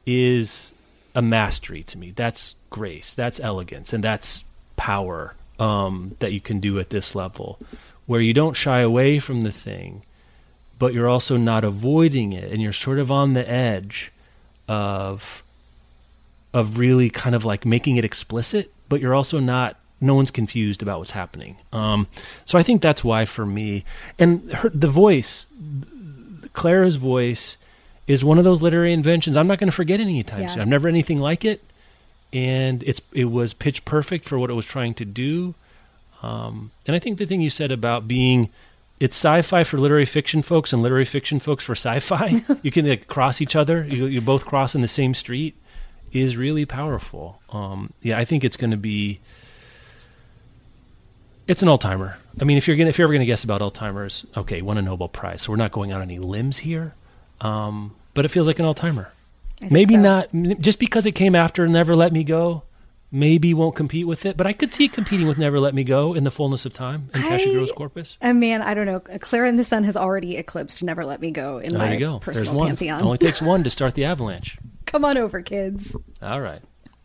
is a mastery to me. That's grace, that's elegance, and that's power um, that you can do at this level, where you don't shy away from the thing, but you're also not avoiding it, and you're sort of on the edge of of really kind of like making it explicit, but you're also not. No one's confused about what's happening. Um, so I think that's why for me, and her, the voice, Clara's voice is one of those literary inventions I'm not going to forget anytime Yeah. soon. I've never anything like it, and it's it was pitch perfect for what it was trying to do. Um, and I think the thing you said about being it's sci-fi for literary fiction folks and literary fiction folks for sci-fi. you can like, cross each other. You you both cross in the same street. is really powerful. Um, yeah, I think it's going to be. It's an all timer. I mean, if you're gonna if you're ever gonna guess about Alzheimer's, okay, won a Nobel Prize. So we're not going on any limbs here, um, but it feels like an all timer. Maybe so. not just because it came after Never Let Me Go. Maybe won't compete with it, but I could see it competing with Never Let Me Go in the fullness of time and Gross Corpus. And man, I don't know. Clara and the Sun has already eclipsed Never Let Me Go in There my you go. personal There's one. pantheon. It only takes one to start the avalanche. Come on over, kids. All right,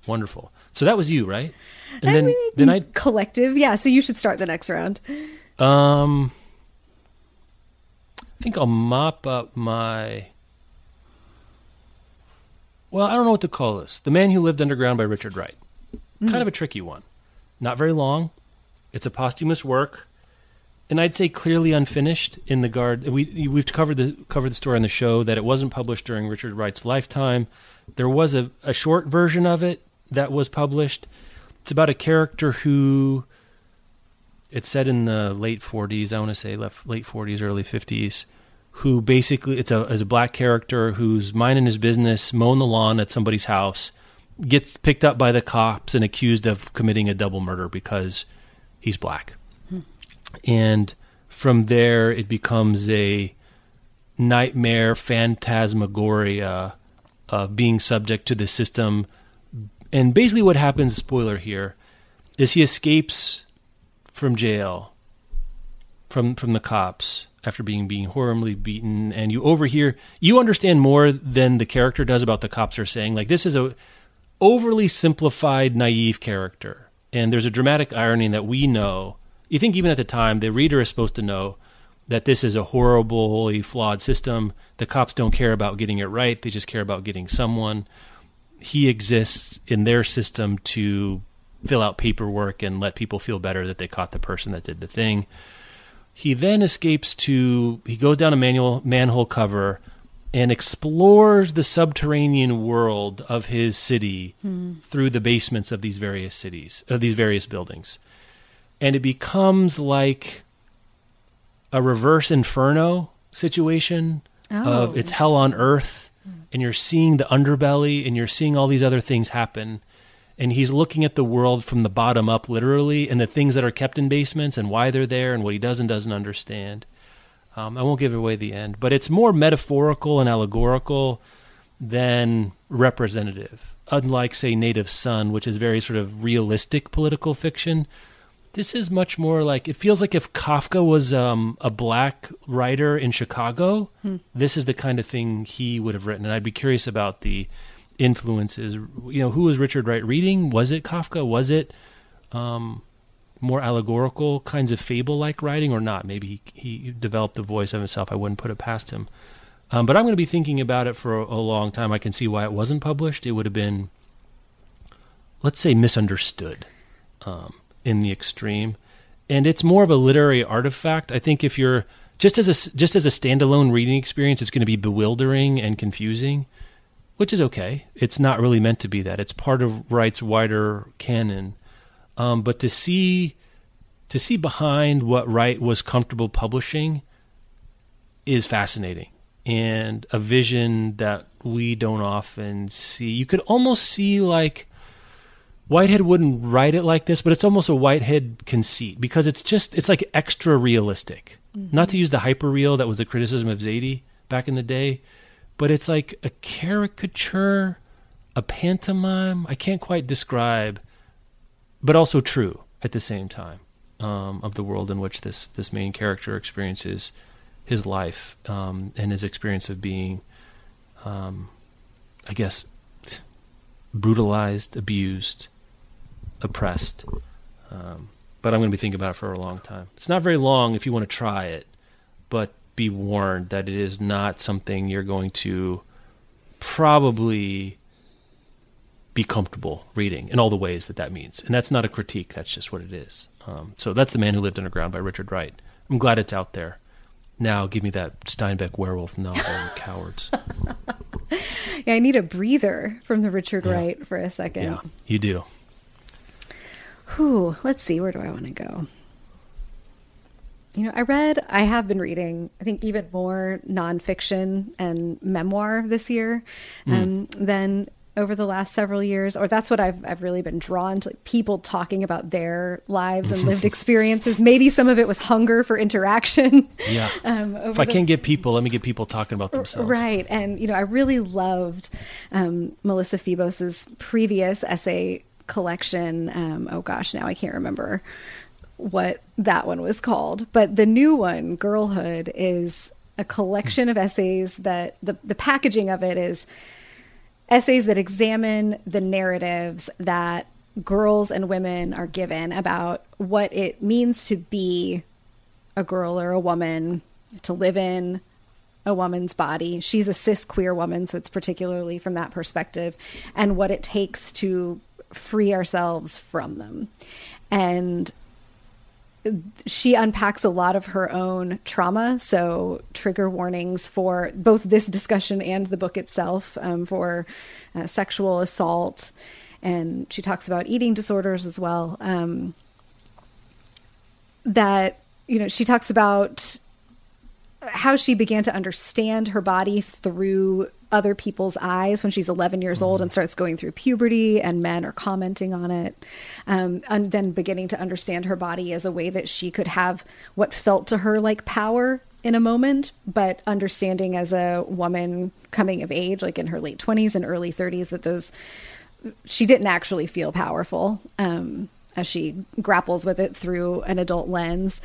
wonderful. So that was you, right? And I then mean, then I collective. Yeah, so you should start the next round. Um, think I'll mop up my. Well, I don't know what to call this. The Man Who Lived Underground by Richard Wright. Kind hmm. of a tricky one. Not very long. It's a posthumous work, and I'd say clearly unfinished. In the guard, we we've covered the covered the story on the show that it wasn't published during Richard Wright's lifetime. There was a, a short version of it that was published. It's about a character who it's set in the late 40s i want to say left, late 40s early 50s who basically it's a, is a black character who's minding his business mowing the lawn at somebody's house gets picked up by the cops and accused of committing a double murder because he's black. Hmm. And from there it becomes a nightmare phantasmagoria uh, of being subject to the system. And basically what happens spoiler here is he escapes from jail from from the cops after being being horribly beaten. And you overhear you understand more than the character does about the cops are saying. Like this is a overly simplified naive character. And there's a dramatic irony that we know. You think even at the time the reader is supposed to know that this is a horribly flawed system. The cops don't care about getting it right. They just care about getting someone. He exists in their system to fill out paperwork and let people feel better that they caught the person that did the thing. He then escapes to he goes down a manual manhole cover and explores the subterranean world of his city hmm. through the basements of these various cities of these various buildings. And it becomes like a reverse inferno situation Oh, of it's hell on earth hmm. and you're seeing the underbelly and you're seeing all these other things happen and he's looking at the world from the bottom up literally and the things that are kept in basements and why they're there and what he does and doesn't understand. Um, i won't give away the end but it's more metaphorical and allegorical than representative. Unlike say native son which is very sort of realistic political fiction this is much more like it feels like if Kafka was um, a black writer in Chicago, this is the kind of thing he would have written. And I'd be curious about the influences. You know, who was Richard Wright reading? Was it Kafka? Was it um, more allegorical kinds of fable-like writing, or not? Maybe he, he developed the voice of himself. I wouldn't put it past him. Um, but I'm going to be thinking about it for a, a long time. I can see why it wasn't published. It would have been, let's say, misunderstood um, in the extreme, and it's more of a literary artifact. I think if you're just as a just as a standalone reading experience, it's going to be bewildering and confusing, which is okay. It's not really meant to be that. It's part of Wright's wider canon. Um, but to see to see behind what Wright was comfortable publishing is fascinating and a vision that we don't often see. You could almost see like Whitehead wouldn't write it like this, but it's almost a Whitehead conceit because it's just it's like extra realistic. Not to use the hyperreal that was the criticism of Zadie back in the day, but it's like a caricature, a pantomime. I can't quite describe, but also true at the same time um, of the world in which this this main character experiences his life um, and his experience of being, um, I guess, brutalized, abused, oppressed. Um, but I'm going to be thinking about it for a long time. It's not very long if you want to try it, but be warned that it is not something you're going to probably be comfortable reading in all the ways that that means. And that's not a critique, that's just what it is. Um, so that's The Man Who Lived Underground by Richard Wright. I'm glad it's out there. Now give me that Steinbeck werewolf novel, Cowards. Yeah, I need a breather from the Richard Yeah. Wright for a second. Yeah, you do. Whew, let's see, where do I want to go? You know, I read, I have been reading, I think, even more nonfiction and memoir this year um, than over the last several years, or that's what I've I've really been drawn to like, people talking about their lives and lived experiences. Maybe some of it was hunger for interaction. Yeah. Um, if I can't get people, let me get people talking about themselves. Right. And, you know, I really loved um, Melissa Febos's previous essay collection. Um, oh gosh, now I can't remember what that one was called. But the new one, Girlhood, is a collection of essays that the, the packaging of it is essays that examine the narratives that girls and women are given about what it means to be a girl or a woman, to live in a woman's body. She's a cis queer woman, so it's particularly from that perspective, and what it takes to free ourselves from them. And she unpacks a lot of her own trauma. So, trigger warnings for both this discussion and the book itself um, for uh, sexual assault. And she talks about eating disorders as well. Um, that, you know, she talks about how she began to understand her body through other people's eyes when she's 11 years old and starts going through puberty and men are commenting on it. Um, and then beginning to understand her body as a way that she could have what felt to her like power in a moment but understanding as a woman coming of age like in her late 20s and early 30s that those she didn't actually feel powerful um, as she grapples with it through an adult lens.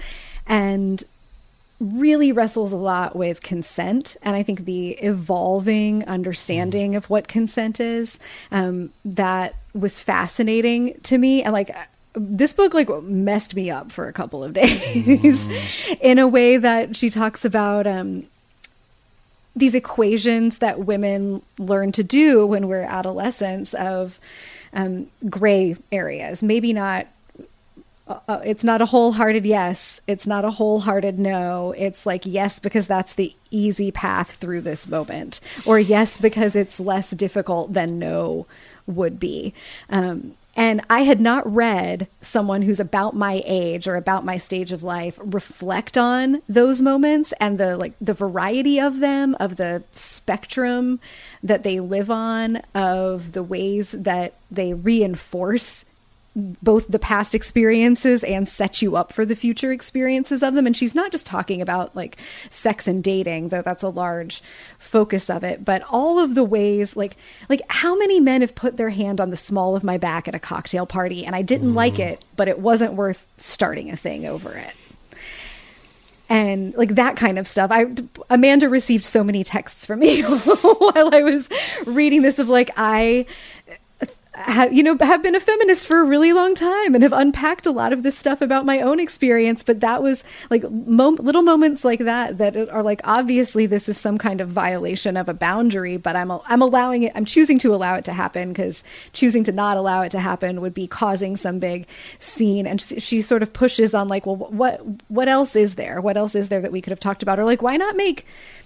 And really wrestles a lot with consent and i think the evolving understanding of what consent is um, that was fascinating to me and like this book like messed me up for a couple of days mm. in a way that she talks about um, these equations that women learn to do when we're adolescents of um, gray areas maybe not uh, uh, it's not a wholehearted yes. It's not a wholehearted no. It's like yes because that's the easy path through this moment, or yes because it's less difficult than no would be. Um, and I had not read someone who's about my age or about my stage of life reflect on those moments and the like the variety of them, of the spectrum that they live on, of the ways that they reinforce both the past experiences and set you up for the future experiences of them. And she's not just talking about like sex and dating, though that's a large focus of it, but all of the ways like like how many men have put their hand on the small of my back at a cocktail party and I didn't mm. like it, but it wasn't worth starting a thing over it. And like that kind of stuff. I Amanda received so many texts from me while I was reading this of like I have, you know have been a feminist for a really long time and have unpacked a lot of this stuff about my own experience but that was like mo- little moments like that that are like obviously this is some kind of violation of a boundary but I'm I'm allowing it I'm choosing to allow it to happen cuz choosing to not allow it to happen would be causing some big scene. And she, she sort of pushes on like well what what else is there? What else is there that we could have talked about? Or like why not make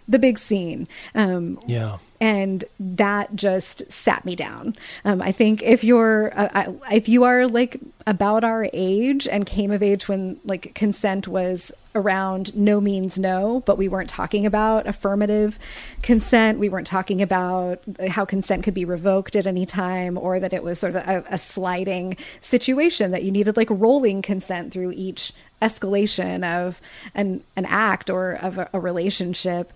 the big scene. Um, yeah. And that just sat me down. Um, I think if you're, uh, if you are like about our age and came of age when like consent was around no means no, but we weren't talking about affirmative consent. We weren't talking about how consent could be revoked at any time or that it was sort of a, a sliding situation that you needed like rolling consent through each escalation of an an act or of a, a relationship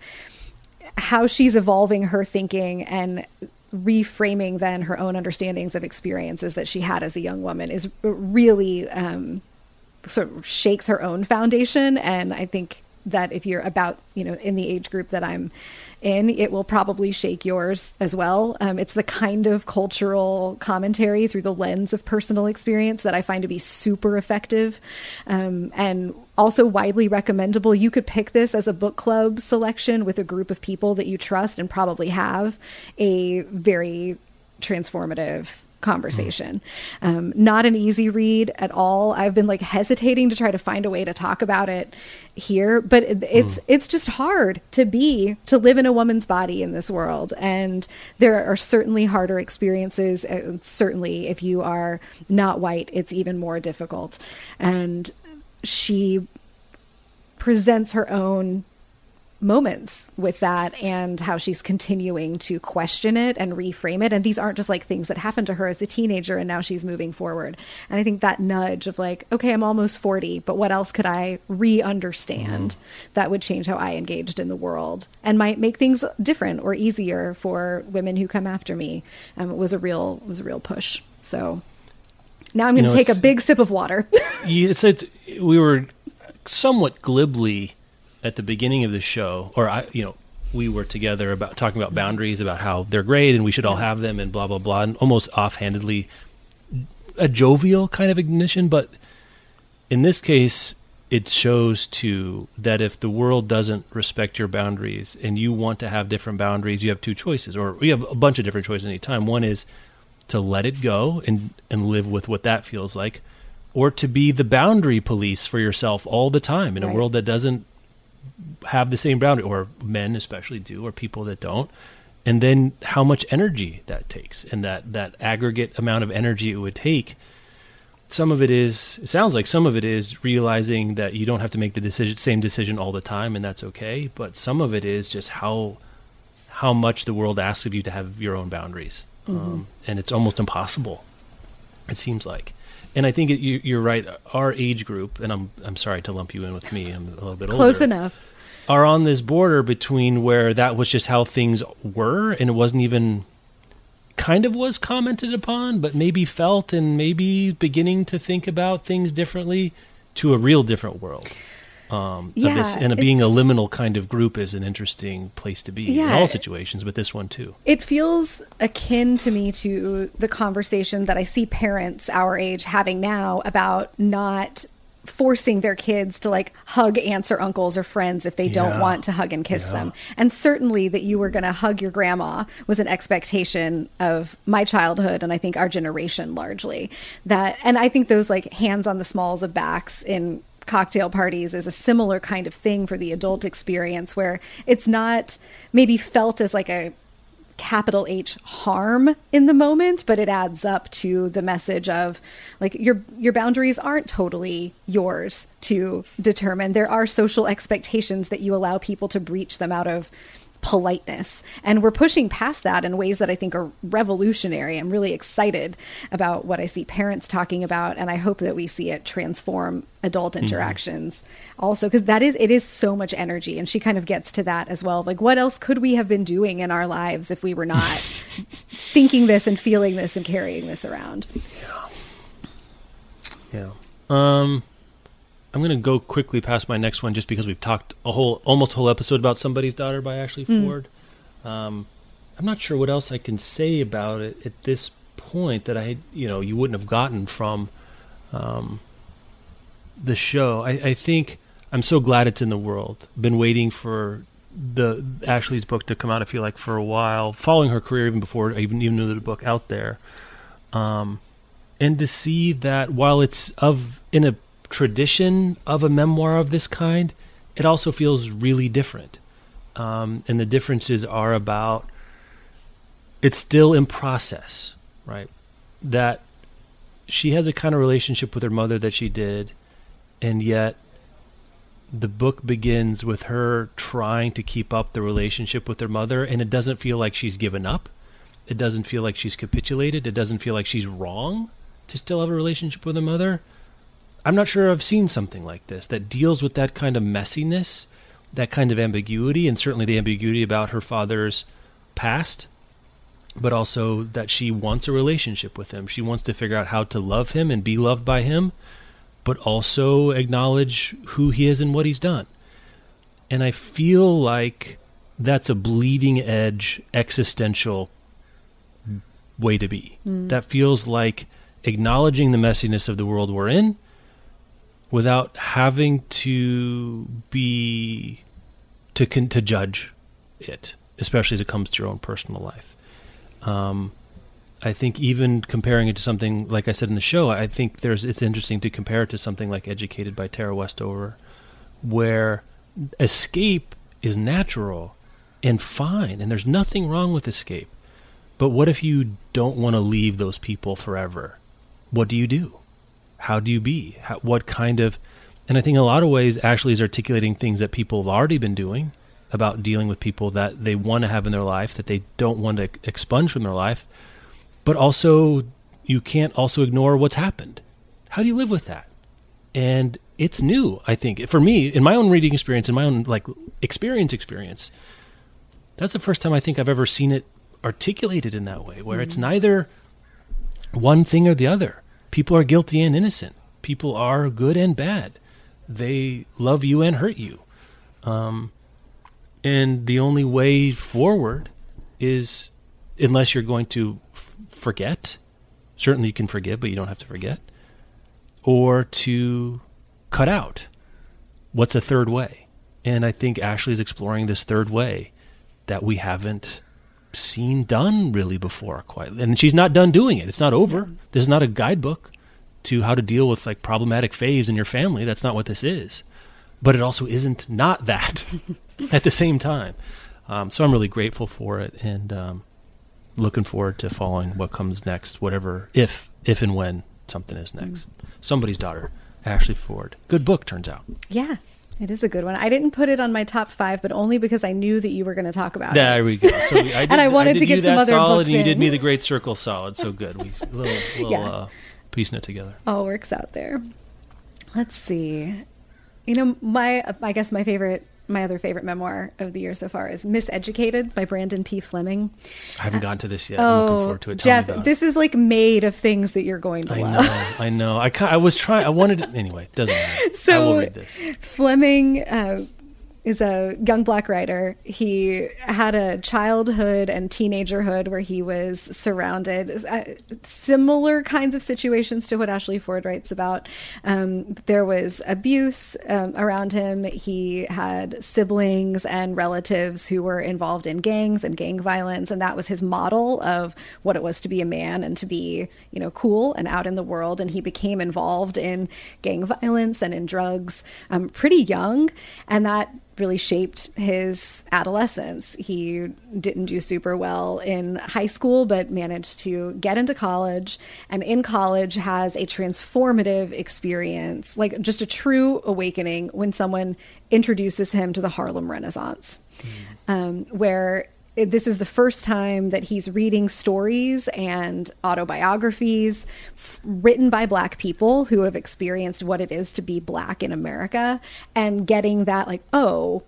how she's evolving her thinking and reframing then her own understandings of experiences that she had as a young woman is really um, sort of shakes her own foundation. And i think that if you're about you know in the age group that i'm in, it will probably shake yours as well. Um, it's the kind of cultural commentary through the lens of personal experience that I find to be super effective um, and also widely recommendable. You could pick this as a book club selection with a group of people that you trust and probably have a very transformative conversation. Um, not an easy read at all. I've been like hesitating to try to find a way to talk about it here, but it's mm. it's just hard to be to live in a woman's body in this world, and there are certainly harder experiences. Uh, certainly, if you are not white, it's even more difficult. And she presents her own moments with that and how she's continuing to question it and reframe it. And these aren't just like things that happened to her as a teenager and now she's moving forward. And I think that nudge of like, okay, I'm almost 40, but what else could I re understand mm-hmm. that would change how I engaged in the world and might make things different or easier for women who come after me um, was a real was a real push. So now I'm going to you know, take a big sip of water. it's, it's we were somewhat glibly at the beginning of the show, or I, you know, we were together about talking about boundaries, about how they're great and we should all have them, and blah blah blah, and almost offhandedly, a jovial kind of ignition. But in this case, it shows to that if the world doesn't respect your boundaries and you want to have different boundaries, you have two choices, or you have a bunch of different choices any time. One is to let it go and and live with what that feels like, or to be the boundary police for yourself all the time in right. a world that doesn't have the same boundary, or men especially do, or people that don't. And then how much energy that takes, and that that aggregate amount of energy it would take. Some of it is. It sounds like some of it is realizing that you don't have to make the decision, same decision all the time, and that's okay. But some of it is just how how much the world asks of you to have your own boundaries, mm-hmm. um, and it's almost impossible. It seems like and I think it, you, are right. Our age group, and I'm I'm sorry to lump you in with me. I'm a little bit older. close older, enough. Are on this border between where that was just how things were, and it wasn't even kind of was commented upon, but maybe felt and maybe beginning to think about things differently to a real different world um, yeah, this, and being a liminal kind of group is an interesting place to be yeah, in all situations, but this one too. It feels akin to me to the conversation that I see parents our age having now about not forcing their kids to like hug aunts or uncles or friends if they don't yeah. want to hug and kiss yeah. them. And certainly that you were going to hug your grandma was an expectation of my childhood and I think our generation largely. That and I think those like hands on the smalls of backs in cocktail parties is a similar kind of thing for the adult experience where it's not maybe felt as like a capital H harm in the moment, but it adds up to the message of like your your boundaries aren't totally yours to determine. There are social expectations that you allow people to breach them out of politeness. And we're pushing past that in ways that I think are revolutionary. I'm really excited about what I see parents talking about, and I hope that we see it transform adult mm-hmm. interactions mm-hmm. also because that is it is so much energy and she kind of gets to that as well like what else could we have been doing in our lives if we were not thinking this and feeling this and carrying this around yeah yeah um I'm going to go quickly past my next one just because we've talked a whole, almost a whole episode about somebody's daughter by Ashley mm. Ford. Um, I'm not sure what else I can say about it at this point that I, you know, you wouldn't have gotten from um, the show. I, I think I'm so glad it's in the world. Been waiting for the Ashley's book to come out. I feel like for a while, following her career even before I even even knew the book out there, um, and to see that while it's of in a tradition of a memoir of this kind, it also feels really different. Um, and the differences are about it's still in process, right? That she has a kind of relationship with her mother that she did, and yet the book begins with her trying to keep up the relationship with her mother, and it doesn't feel like she's given up. It doesn't feel like she's capitulated. It doesn't feel like she's wrong to still have a relationship with her mother. I'm not sure I've seen something like this that deals with that kind of messiness, that kind of ambiguity, and certainly the ambiguity about her father's past, but also that she wants a relationship with him. She wants to figure out how to love him and be loved by him, but also acknowledge who he is and what he's done. And I feel like that's a bleeding edge existential way to be. Mm. That feels like acknowledging the messiness of the world we're in without having to be to to judge it, especially as it comes to your own personal life. Um, I think even comparing it to something like I said in the show, I think there's it's interesting to compare it to something like Educated by Tara Westover, where escape is natural and fine, and there's nothing wrong with escape. But what if you don't want to leave those people forever? What do you do? How do you be? How, what kind of, and I think in a lot of ways, Ashley is articulating things that people have already been doing about dealing with people that they want to have in their life that they don't want to expunge from their life, but also you can't also ignore what's happened. How do you live with that? And it's new, I think. For me, in my own reading experience, in my own like experience experience, that's the first time I think I've ever seen it articulated in that way, where mm-hmm. it's neither one thing or the other. People are guilty and innocent. People are good and bad. They love you and hurt you. Um, and the only way forward is, unless you're going to f- forget, certainly you can forgive, but you don't have to forget, or to cut out. What's a third way? And I think Ashley is exploring this third way that we haven't seen done really before quite. And she's not done doing it. It's not over. This is not a guidebook to how to deal with like problematic faves in your family. That's not what this is. But it also isn't not that at the same time. Um, so I'm really grateful for it and um, looking forward to following what comes next, whatever, if if and when something is next. Mm. Somebody's daughter, Ashley Ford. Good book, turns out. Yeah. It is a good one. I didn't put it on my top five, but only because I knew that you were going to talk about there it. There we go. So we, I did, and I wanted I to get some other solid, books and you did me the Great Circle solid. So good. We little, little yeah. uh, piecing it together. All works out there. Let's see. You know, my I guess my favorite my other favorite memoir of the year so far is Miseducated by Brandon P. Fleming. I haven't gotten to this yet. Oh, I'm looking forward to it. Tell Jeff, this is like made of things that you're going to I love. Know, I know. I I was trying. I wanted to, anyway. Doesn't matter. So I will read this. Fleming uh, is a young black writer. He had a childhood and teenagerhood where he was surrounded uh, similar kinds of situations to what Ashley Ford writes about. Um, there was abuse um, around him. He had siblings and relatives who were involved in gangs and gang violence, and that was his model of what it was to be a man and to be, you know, cool and out in the world. And he became involved in gang violence and in drugs um, pretty young, and that really shaped his adolescence. He didn't do super well in high school, but managed to get into college. And in college, has a transformative experience, like just a true awakening when someone introduces him to the Harlem Renaissance, mm. um, where this is the first time that he's reading stories and autobiographies f- written by black people who have experienced what it is to be black in America and getting that like oh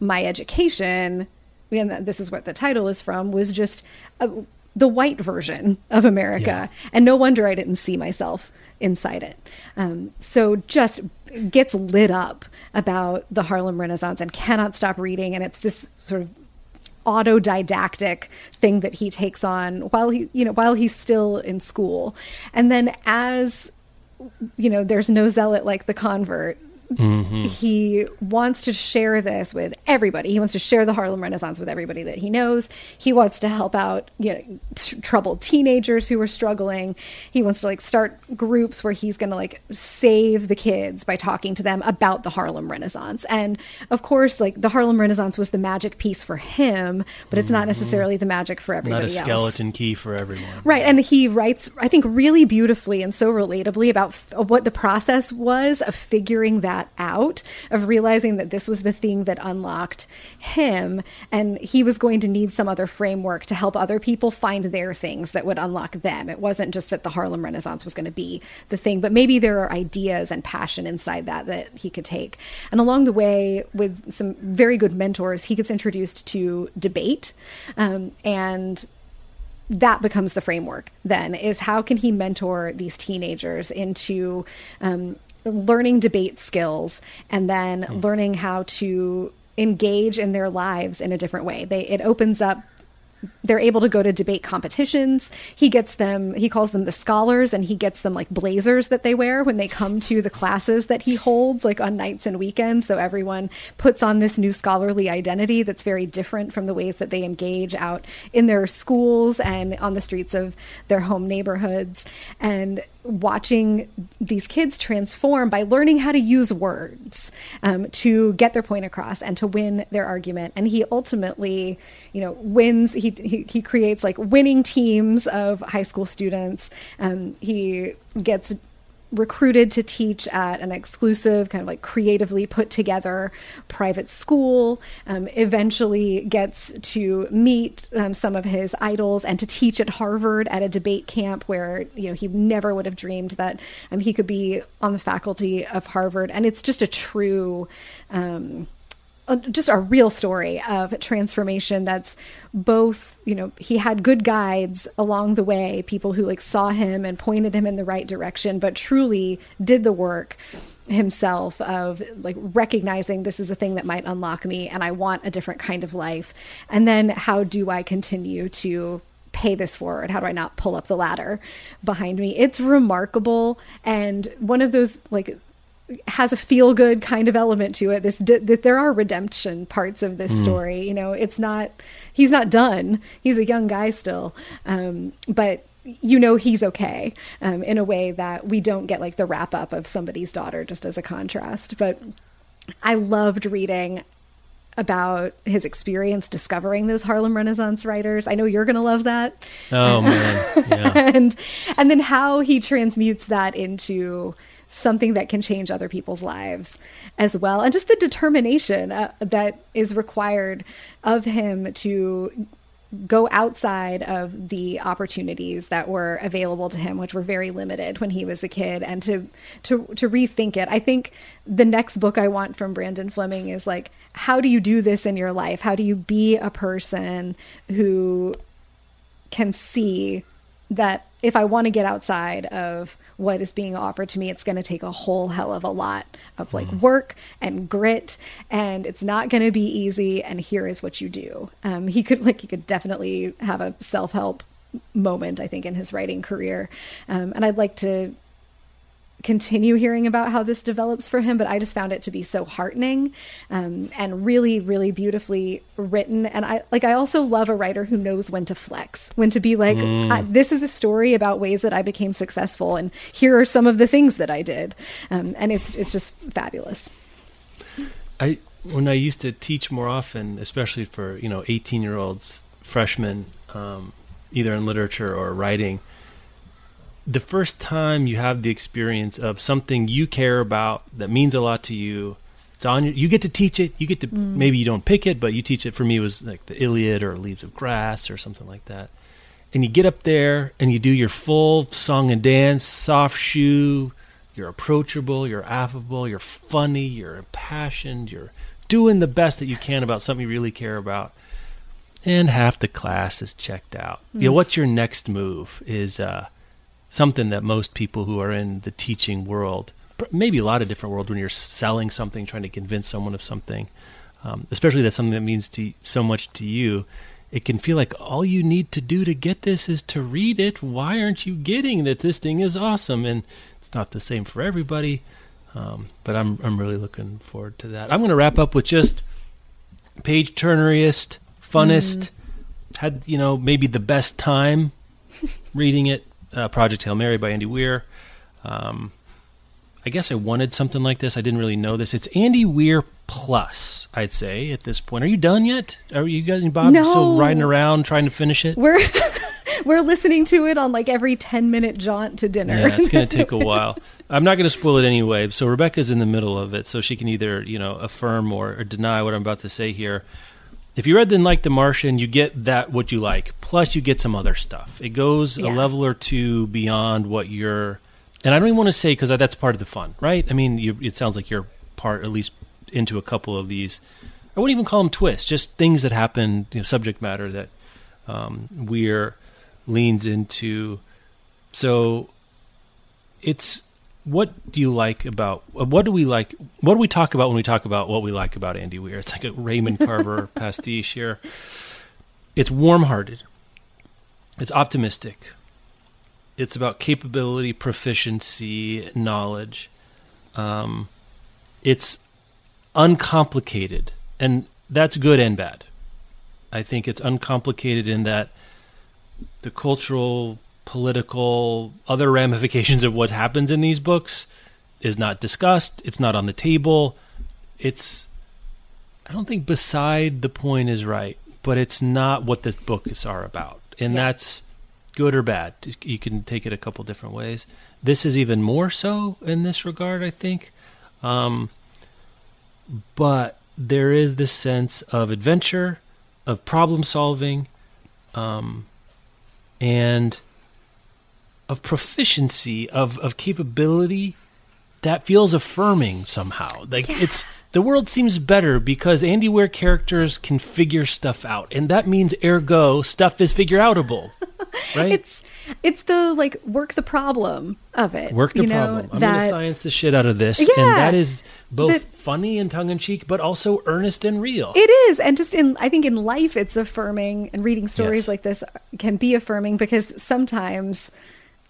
my education and this is what the title is from was just a, the white version of America. Yeah. and no wonder I didn't see myself inside it. Um, so just gets lit up about the Harlem Renaissance and cannot stop reading. And it's this sort of autodidactic thing that he takes on while he you know while he's still in school. And then as you know there's no zealot like the convert Mm-hmm. He wants to share this with everybody. He wants to share the Harlem Renaissance with everybody that he knows. He wants to help out, you know, t- troubled teenagers who are struggling. He wants to like start groups where he's going to like save the kids by talking to them about the Harlem Renaissance. And of course, like the Harlem Renaissance was the magic piece for him, but it's mm-hmm. not necessarily the magic for everybody else. Not a skeleton key for everyone. Right. And he writes, I think, really beautifully and so relatably about f- what the process was of figuring that that out of realizing that this was the thing that unlocked him and he was going to need some other framework to help other people find their things that would unlock them. It wasn't just that the Harlem Renaissance was going to be the thing, but maybe there are ideas and passion inside that that he could take. And along the way, with some very good mentors, he gets introduced to debate um, and that becomes the framework then is how can he mentor these teenagers into um, learning debate skills and then mm. learning how to engage in their lives in a different way. They it opens up they're able to go to debate competitions. He gets them, he calls them the scholars, and he gets them like blazers that they wear when they come to the classes that he holds, like on nights and weekends. So everyone puts on this new scholarly identity that's very different from the ways that they engage out in their schools and on the streets of their home neighborhoods. And watching these kids transform by learning how to use words um, to get their point across and to win their argument. And he ultimately, you know, wins. He he, he creates like winning teams of high school students. Um, he gets recruited to teach at an exclusive, kind of like creatively put together private school. Um, eventually gets to meet um, some of his idols and to teach at Harvard at a debate camp where you know he never would have dreamed that um, he could be on the faculty of Harvard. And it's just a true. Um, just a real story of transformation that's both you know he had good guides along the way people who like saw him and pointed him in the right direction but truly did the work himself of like recognizing this is a thing that might unlock me and I want a different kind of life. And then how do I continue to pay this forward? How do I not pull up the ladder behind me? It's remarkable. And one of those like has a feel good kind of element to it. This that there are redemption parts of this mm. story. You know, it's not he's not done. He's a young guy still, um, but you know he's okay um, in a way that we don't get like the wrap up of somebody's daughter just as a contrast. But I loved reading about his experience discovering those Harlem Renaissance writers. I know you're going to love that. Oh man, yeah. and and then how he transmutes that into something that can change other people's lives as well. And just the determination uh, that is required of him to go outside of the opportunities that were available to him which were very limited when he was a kid and to to to rethink it i think the next book i want from brandon fleming is like how do you do this in your life how do you be a person who can see that if I want to get outside of what is being offered to me, it's going to take a whole hell of a lot of like mm. work and grit, and it's not going to be easy. And here is what you do. Um, he could like he could definitely have a self help moment, I think, in his writing career. Um, and I'd like to continue hearing about how this develops for him, but I just found it to be so heartening um, and really, really beautifully written. And I like I also love a writer who knows when to flex, when to be like, mm. this is a story about ways that I became successful, and here are some of the things that I did, um, and it's it's just fabulous. I when I used to teach more often, especially for you know eighteen year olds, freshmen, um, either in literature or writing the first time you have the experience of something you care about that means a lot to you it's on you you get to teach it. You get to mm. maybe you don't pick it but you teach it. For me it was like the iliad or leaves of grass or something like that. And you get up there and you do your full song and dance soft shoe you're approachable you're affable you're funny you're impassioned you're doing the best that you can about something you really care about. And half the class is checked out. Mm. you know what's your next move is uh something that most people who are in the teaching world, maybe a lot of different world, when you're selling something, trying to convince someone of something, um, especially that's something that means to so much to you, it can feel like all you need to do to get this is to read it. Why aren't you getting that this thing is awesome? And it's not the same for everybody. Um, but I'm I'm really looking forward to that. I'm going to wrap up with just page turneriest, funnest. Mm. Had you know maybe the best time reading it uh, Project Hail Mary by Andy Weir. Um, I guess I wanted something like this. I didn't really know this. It's Andy Weir plus, I'd say at this point. Are you done yet? Are you guys, Bob, no. still riding around trying to finish it? We're we're listening to it on like every ten minute jaunt to dinner. Yeah, it's going to take a while. I'm not going to spoil it anyway. So Rebecca's in the middle of it, so she can either you know affirm or, or deny what I'm about to say here if you read then like The Martian, you get that what you like. Plus, you get some other stuff. It goes yeah. a level or two beyond what you're. And I don't even want to say because that's part of the fun, right? I mean, you, it sounds like you're part at least into a couple of these. I wouldn't even call them twists, just things that happen, you know, subject matter that um, Weir leans into. So it's what do you like about what do we like what do we talk about when we talk about what we like about Andy Weir? It's like a Raymond Carver pastiche here. It's warm-hearted. It's optimistic. It's about capability, proficiency, knowledge. Um, it's uncomplicated, and that's good and bad. I think it's uncomplicated in that the cultural political, other ramifications of what happens in these books is not discussed. It's not on the table. It's, I don't think beside the point is right, but it's not what the books are about. And yeah. that's good or bad. You can take it a couple different ways. This is even more so in this regard, I think. Um, but there is this sense of adventure, of problem solving, um, and of proficiency, of, of capability that feels affirming somehow. Like Yeah. it's the world seems better because Andy Weir characters can figure stuff out, and that means ergo stuff is figure outable, right? It's it's the like work the problem of it. Work the you know, problem. I'm going to science the shit out of this, Yeah. and that is both That- funny and tongue in cheek, but also earnest and real. It is, and just in I think in life it's affirming, and reading stories Yes. like this can be affirming because sometimes,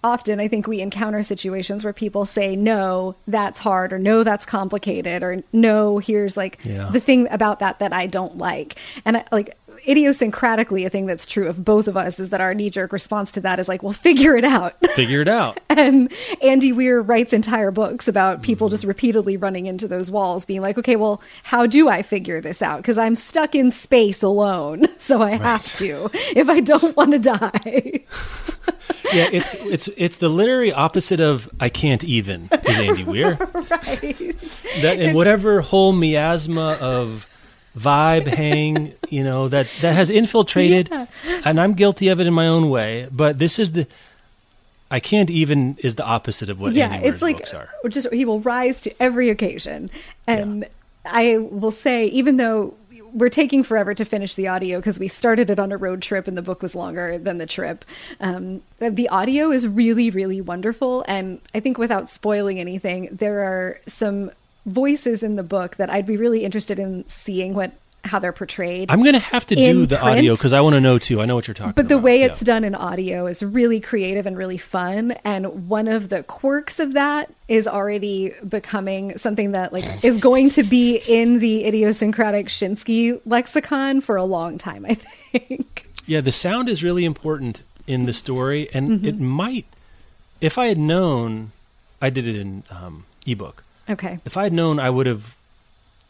often I think we encounter situations where people say no, that's hard, or no, that's complicated, or no, here's like Yeah. the thing about that that I don't like, and I, like idiosyncratically a thing that's true of both of us is that our knee jerk response to that is like, well, figure it out. Figure it out. And Andy Weir writes entire books about people Mm-hmm. just repeatedly running into those walls, being like, okay, well, how do I figure this out? Because I'm stuck in space alone. So I have to if I don't want to die. yeah, it's it's it's the literary opposite of I can't even is Andy Weir. right. That in whatever whole miasma of vibe hang, you know, that that has infiltrated Yeah. and I'm guilty of it in my own way, but this is the I can't even is the opposite of what yeah, it's like books are. just he will rise to every occasion. And I will say, even though we're taking forever to finish the audio because we started it on a road trip and the book was longer than the trip, um, the audio is really, really wonderful. And I think without spoiling anything, there are some voices in the book that I'd be really interested in seeing what how they're portrayed. I'm going to have to do the audio cuz I want to know too. I know what you're talking about. But the way Yeah. it's done in audio is really creative and really fun. And one of the quirks of that is already becoming something that like is going to be in the idiosyncratic Schinsky lexicon for a long time, I think. Yeah, the sound is really important in the story, and Mm-hmm. it might. If I had known, I did it in um, ebook. Okay. If I had known, I would have.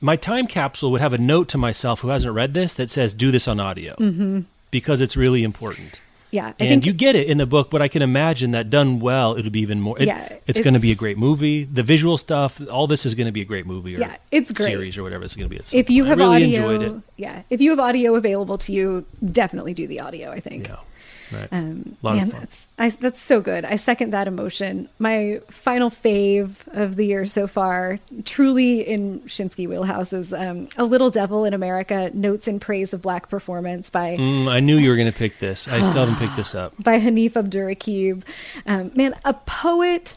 My time capsule would have a note to myself who hasn't read this that says, "Do this on audio," mm-hmm. because it's really important. Yeah. I and think you get it in the book, but I can imagine that done well, it would be even more. It, Yeah, it's, going to be a great movie. The visual stuff, all this is going to be a great movie or Yeah, it's great. series or whatever it's going to be. If you point. have really audio, yeah, if you have audio available to you, definitely do the audio, I think. Yeah, right. Um, man, that's I, that's so good. I second that emotion. My final fave of the year so far, truly in Schinsky wheelhouse, is um, "A Little Devil in America: Notes in Praise of Black Performance" by Mm, I knew you were going to pick this. I still haven't picked this up. by Hanif Abdurraqib. Um, man, a poet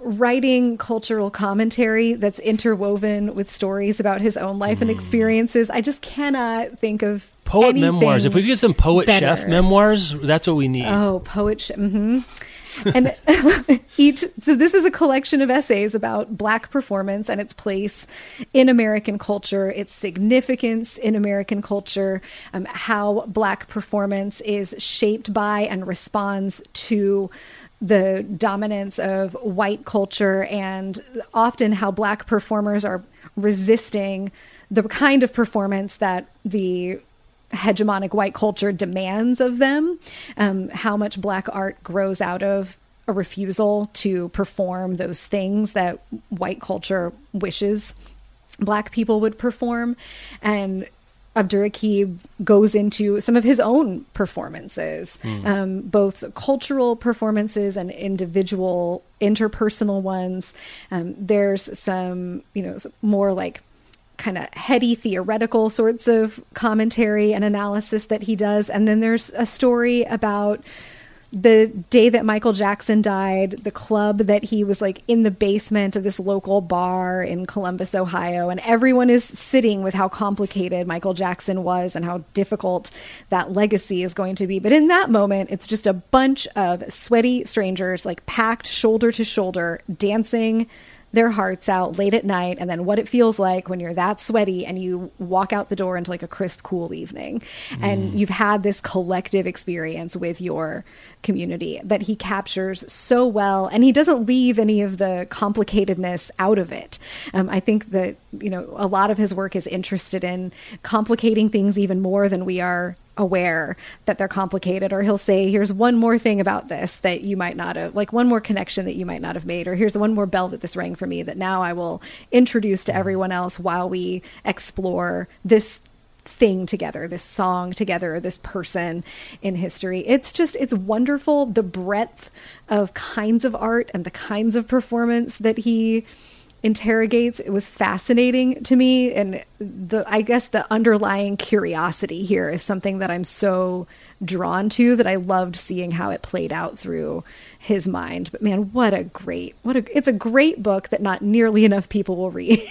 writing cultural commentary that's interwoven with stories about his own life and experiences. I just cannot think of. Poet anything memoirs. If we could get some poet chef memoirs, that's what we need. Oh, poet. Sh- hmm and each, so this is a collection of essays about Black performance and its place in American culture, its significance in American culture, um, how Black performance is shaped by and responds to the dominance of white culture, and often how Black performers are resisting the kind of performance that the hegemonic white culture demands of them, um, how much black art grows out of a refusal to perform those things that white culture wishes black people would perform. And Abdurraqib goes into some of his own performances, um, both cultural performances and individual interpersonal ones. Um, there's some, you know, more like kind of heady theoretical sorts of commentary and analysis that he does. And then there's a story about the day that Michael Jackson died, the club that he was like in the basement of this local bar in Columbus, Ohio, and everyone is sitting with how complicated Michael Jackson was and how difficult that legacy is going to be. But in that moment, it's just a bunch of sweaty strangers, like packed shoulder to shoulder, dancing their hearts out late at night and then what it feels like when you're that sweaty and you walk out the door into like a crisp cool evening. And you've had this collective experience with your community that he captures so well and he doesn't leave any of the complicatedness out of it. Um, i think that you know a lot of his work is interested in complicating things even more than we are aware that they're complicated or he'll say here's one more thing about this that you might not have like one more connection that you might not have made or here's one more bell that this rang for me that now I will introduce to mm-hmm. everyone else while we explore this thing together, this song together, this person in history. It's just, it's wonderful the breadth of kinds of art and the kinds of performance that he interrogates. It was fascinating to me. And the, I guess the underlying curiosity here is something that I'm so drawn to that I loved seeing how it played out through his mind. But man, what a great, what a, it's a great book that not nearly enough people will read.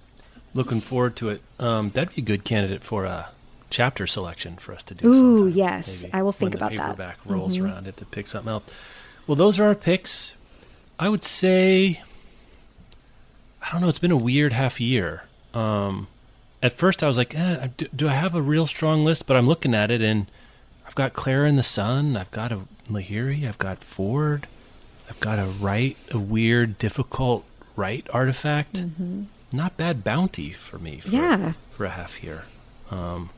Looking forward to it. Um, that'd be a good candidate for a chapter selection for us to do. Ooh, sometime, yes. maybe, I will think about that. paperback rolls Mhm. around, it to pick something else. Well, those are our picks. I would say, I don't know. It's been a weird half year. Um, at first, I was like, eh, do, do I have a real strong list? But I'm looking at it, and I've got Clara and the Sun. I've got a Lahiri. I've got Ford. I've got a right, a weird, difficult right artifact. Not bad bounty for me. For, Yeah. for a half year. Um,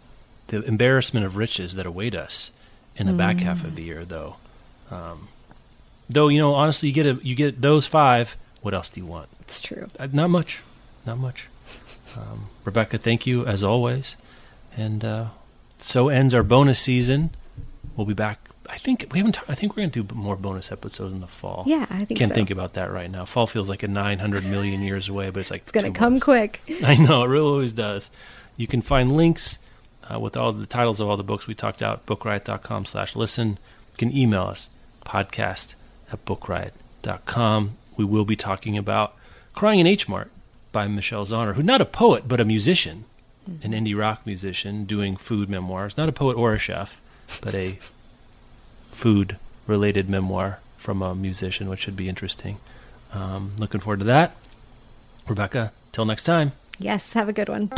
the embarrassment of riches that await us in the back half of the year, though. Um, though you know, honestly, you get a, you get those five. What else do you want? It's true. Uh, not much, not much. Um, Rebecca, thank you as always, and uh, so ends our bonus season. We'll be back. I think we haven't. I think we're going to do more bonus episodes in the fall. Yeah, I think Can't so. think about that right now. Fall feels like a 900 million years away, but it's like It's going to come months. quick. I know, it really always does. You can find links uh, with all the titles of all the books we talked about, bookriot.com slash listen. You can email us, podcast at bookriot.com. We will be talking about Crying in H Mart by Michelle Zauner, who's not a poet, but a musician, an indie rock musician doing food memoirs. Not a poet or a chef, but a food related memoir from a musician, which should be interesting. Um, looking forward to that. Rebecca, till next time. Yes, have a good one.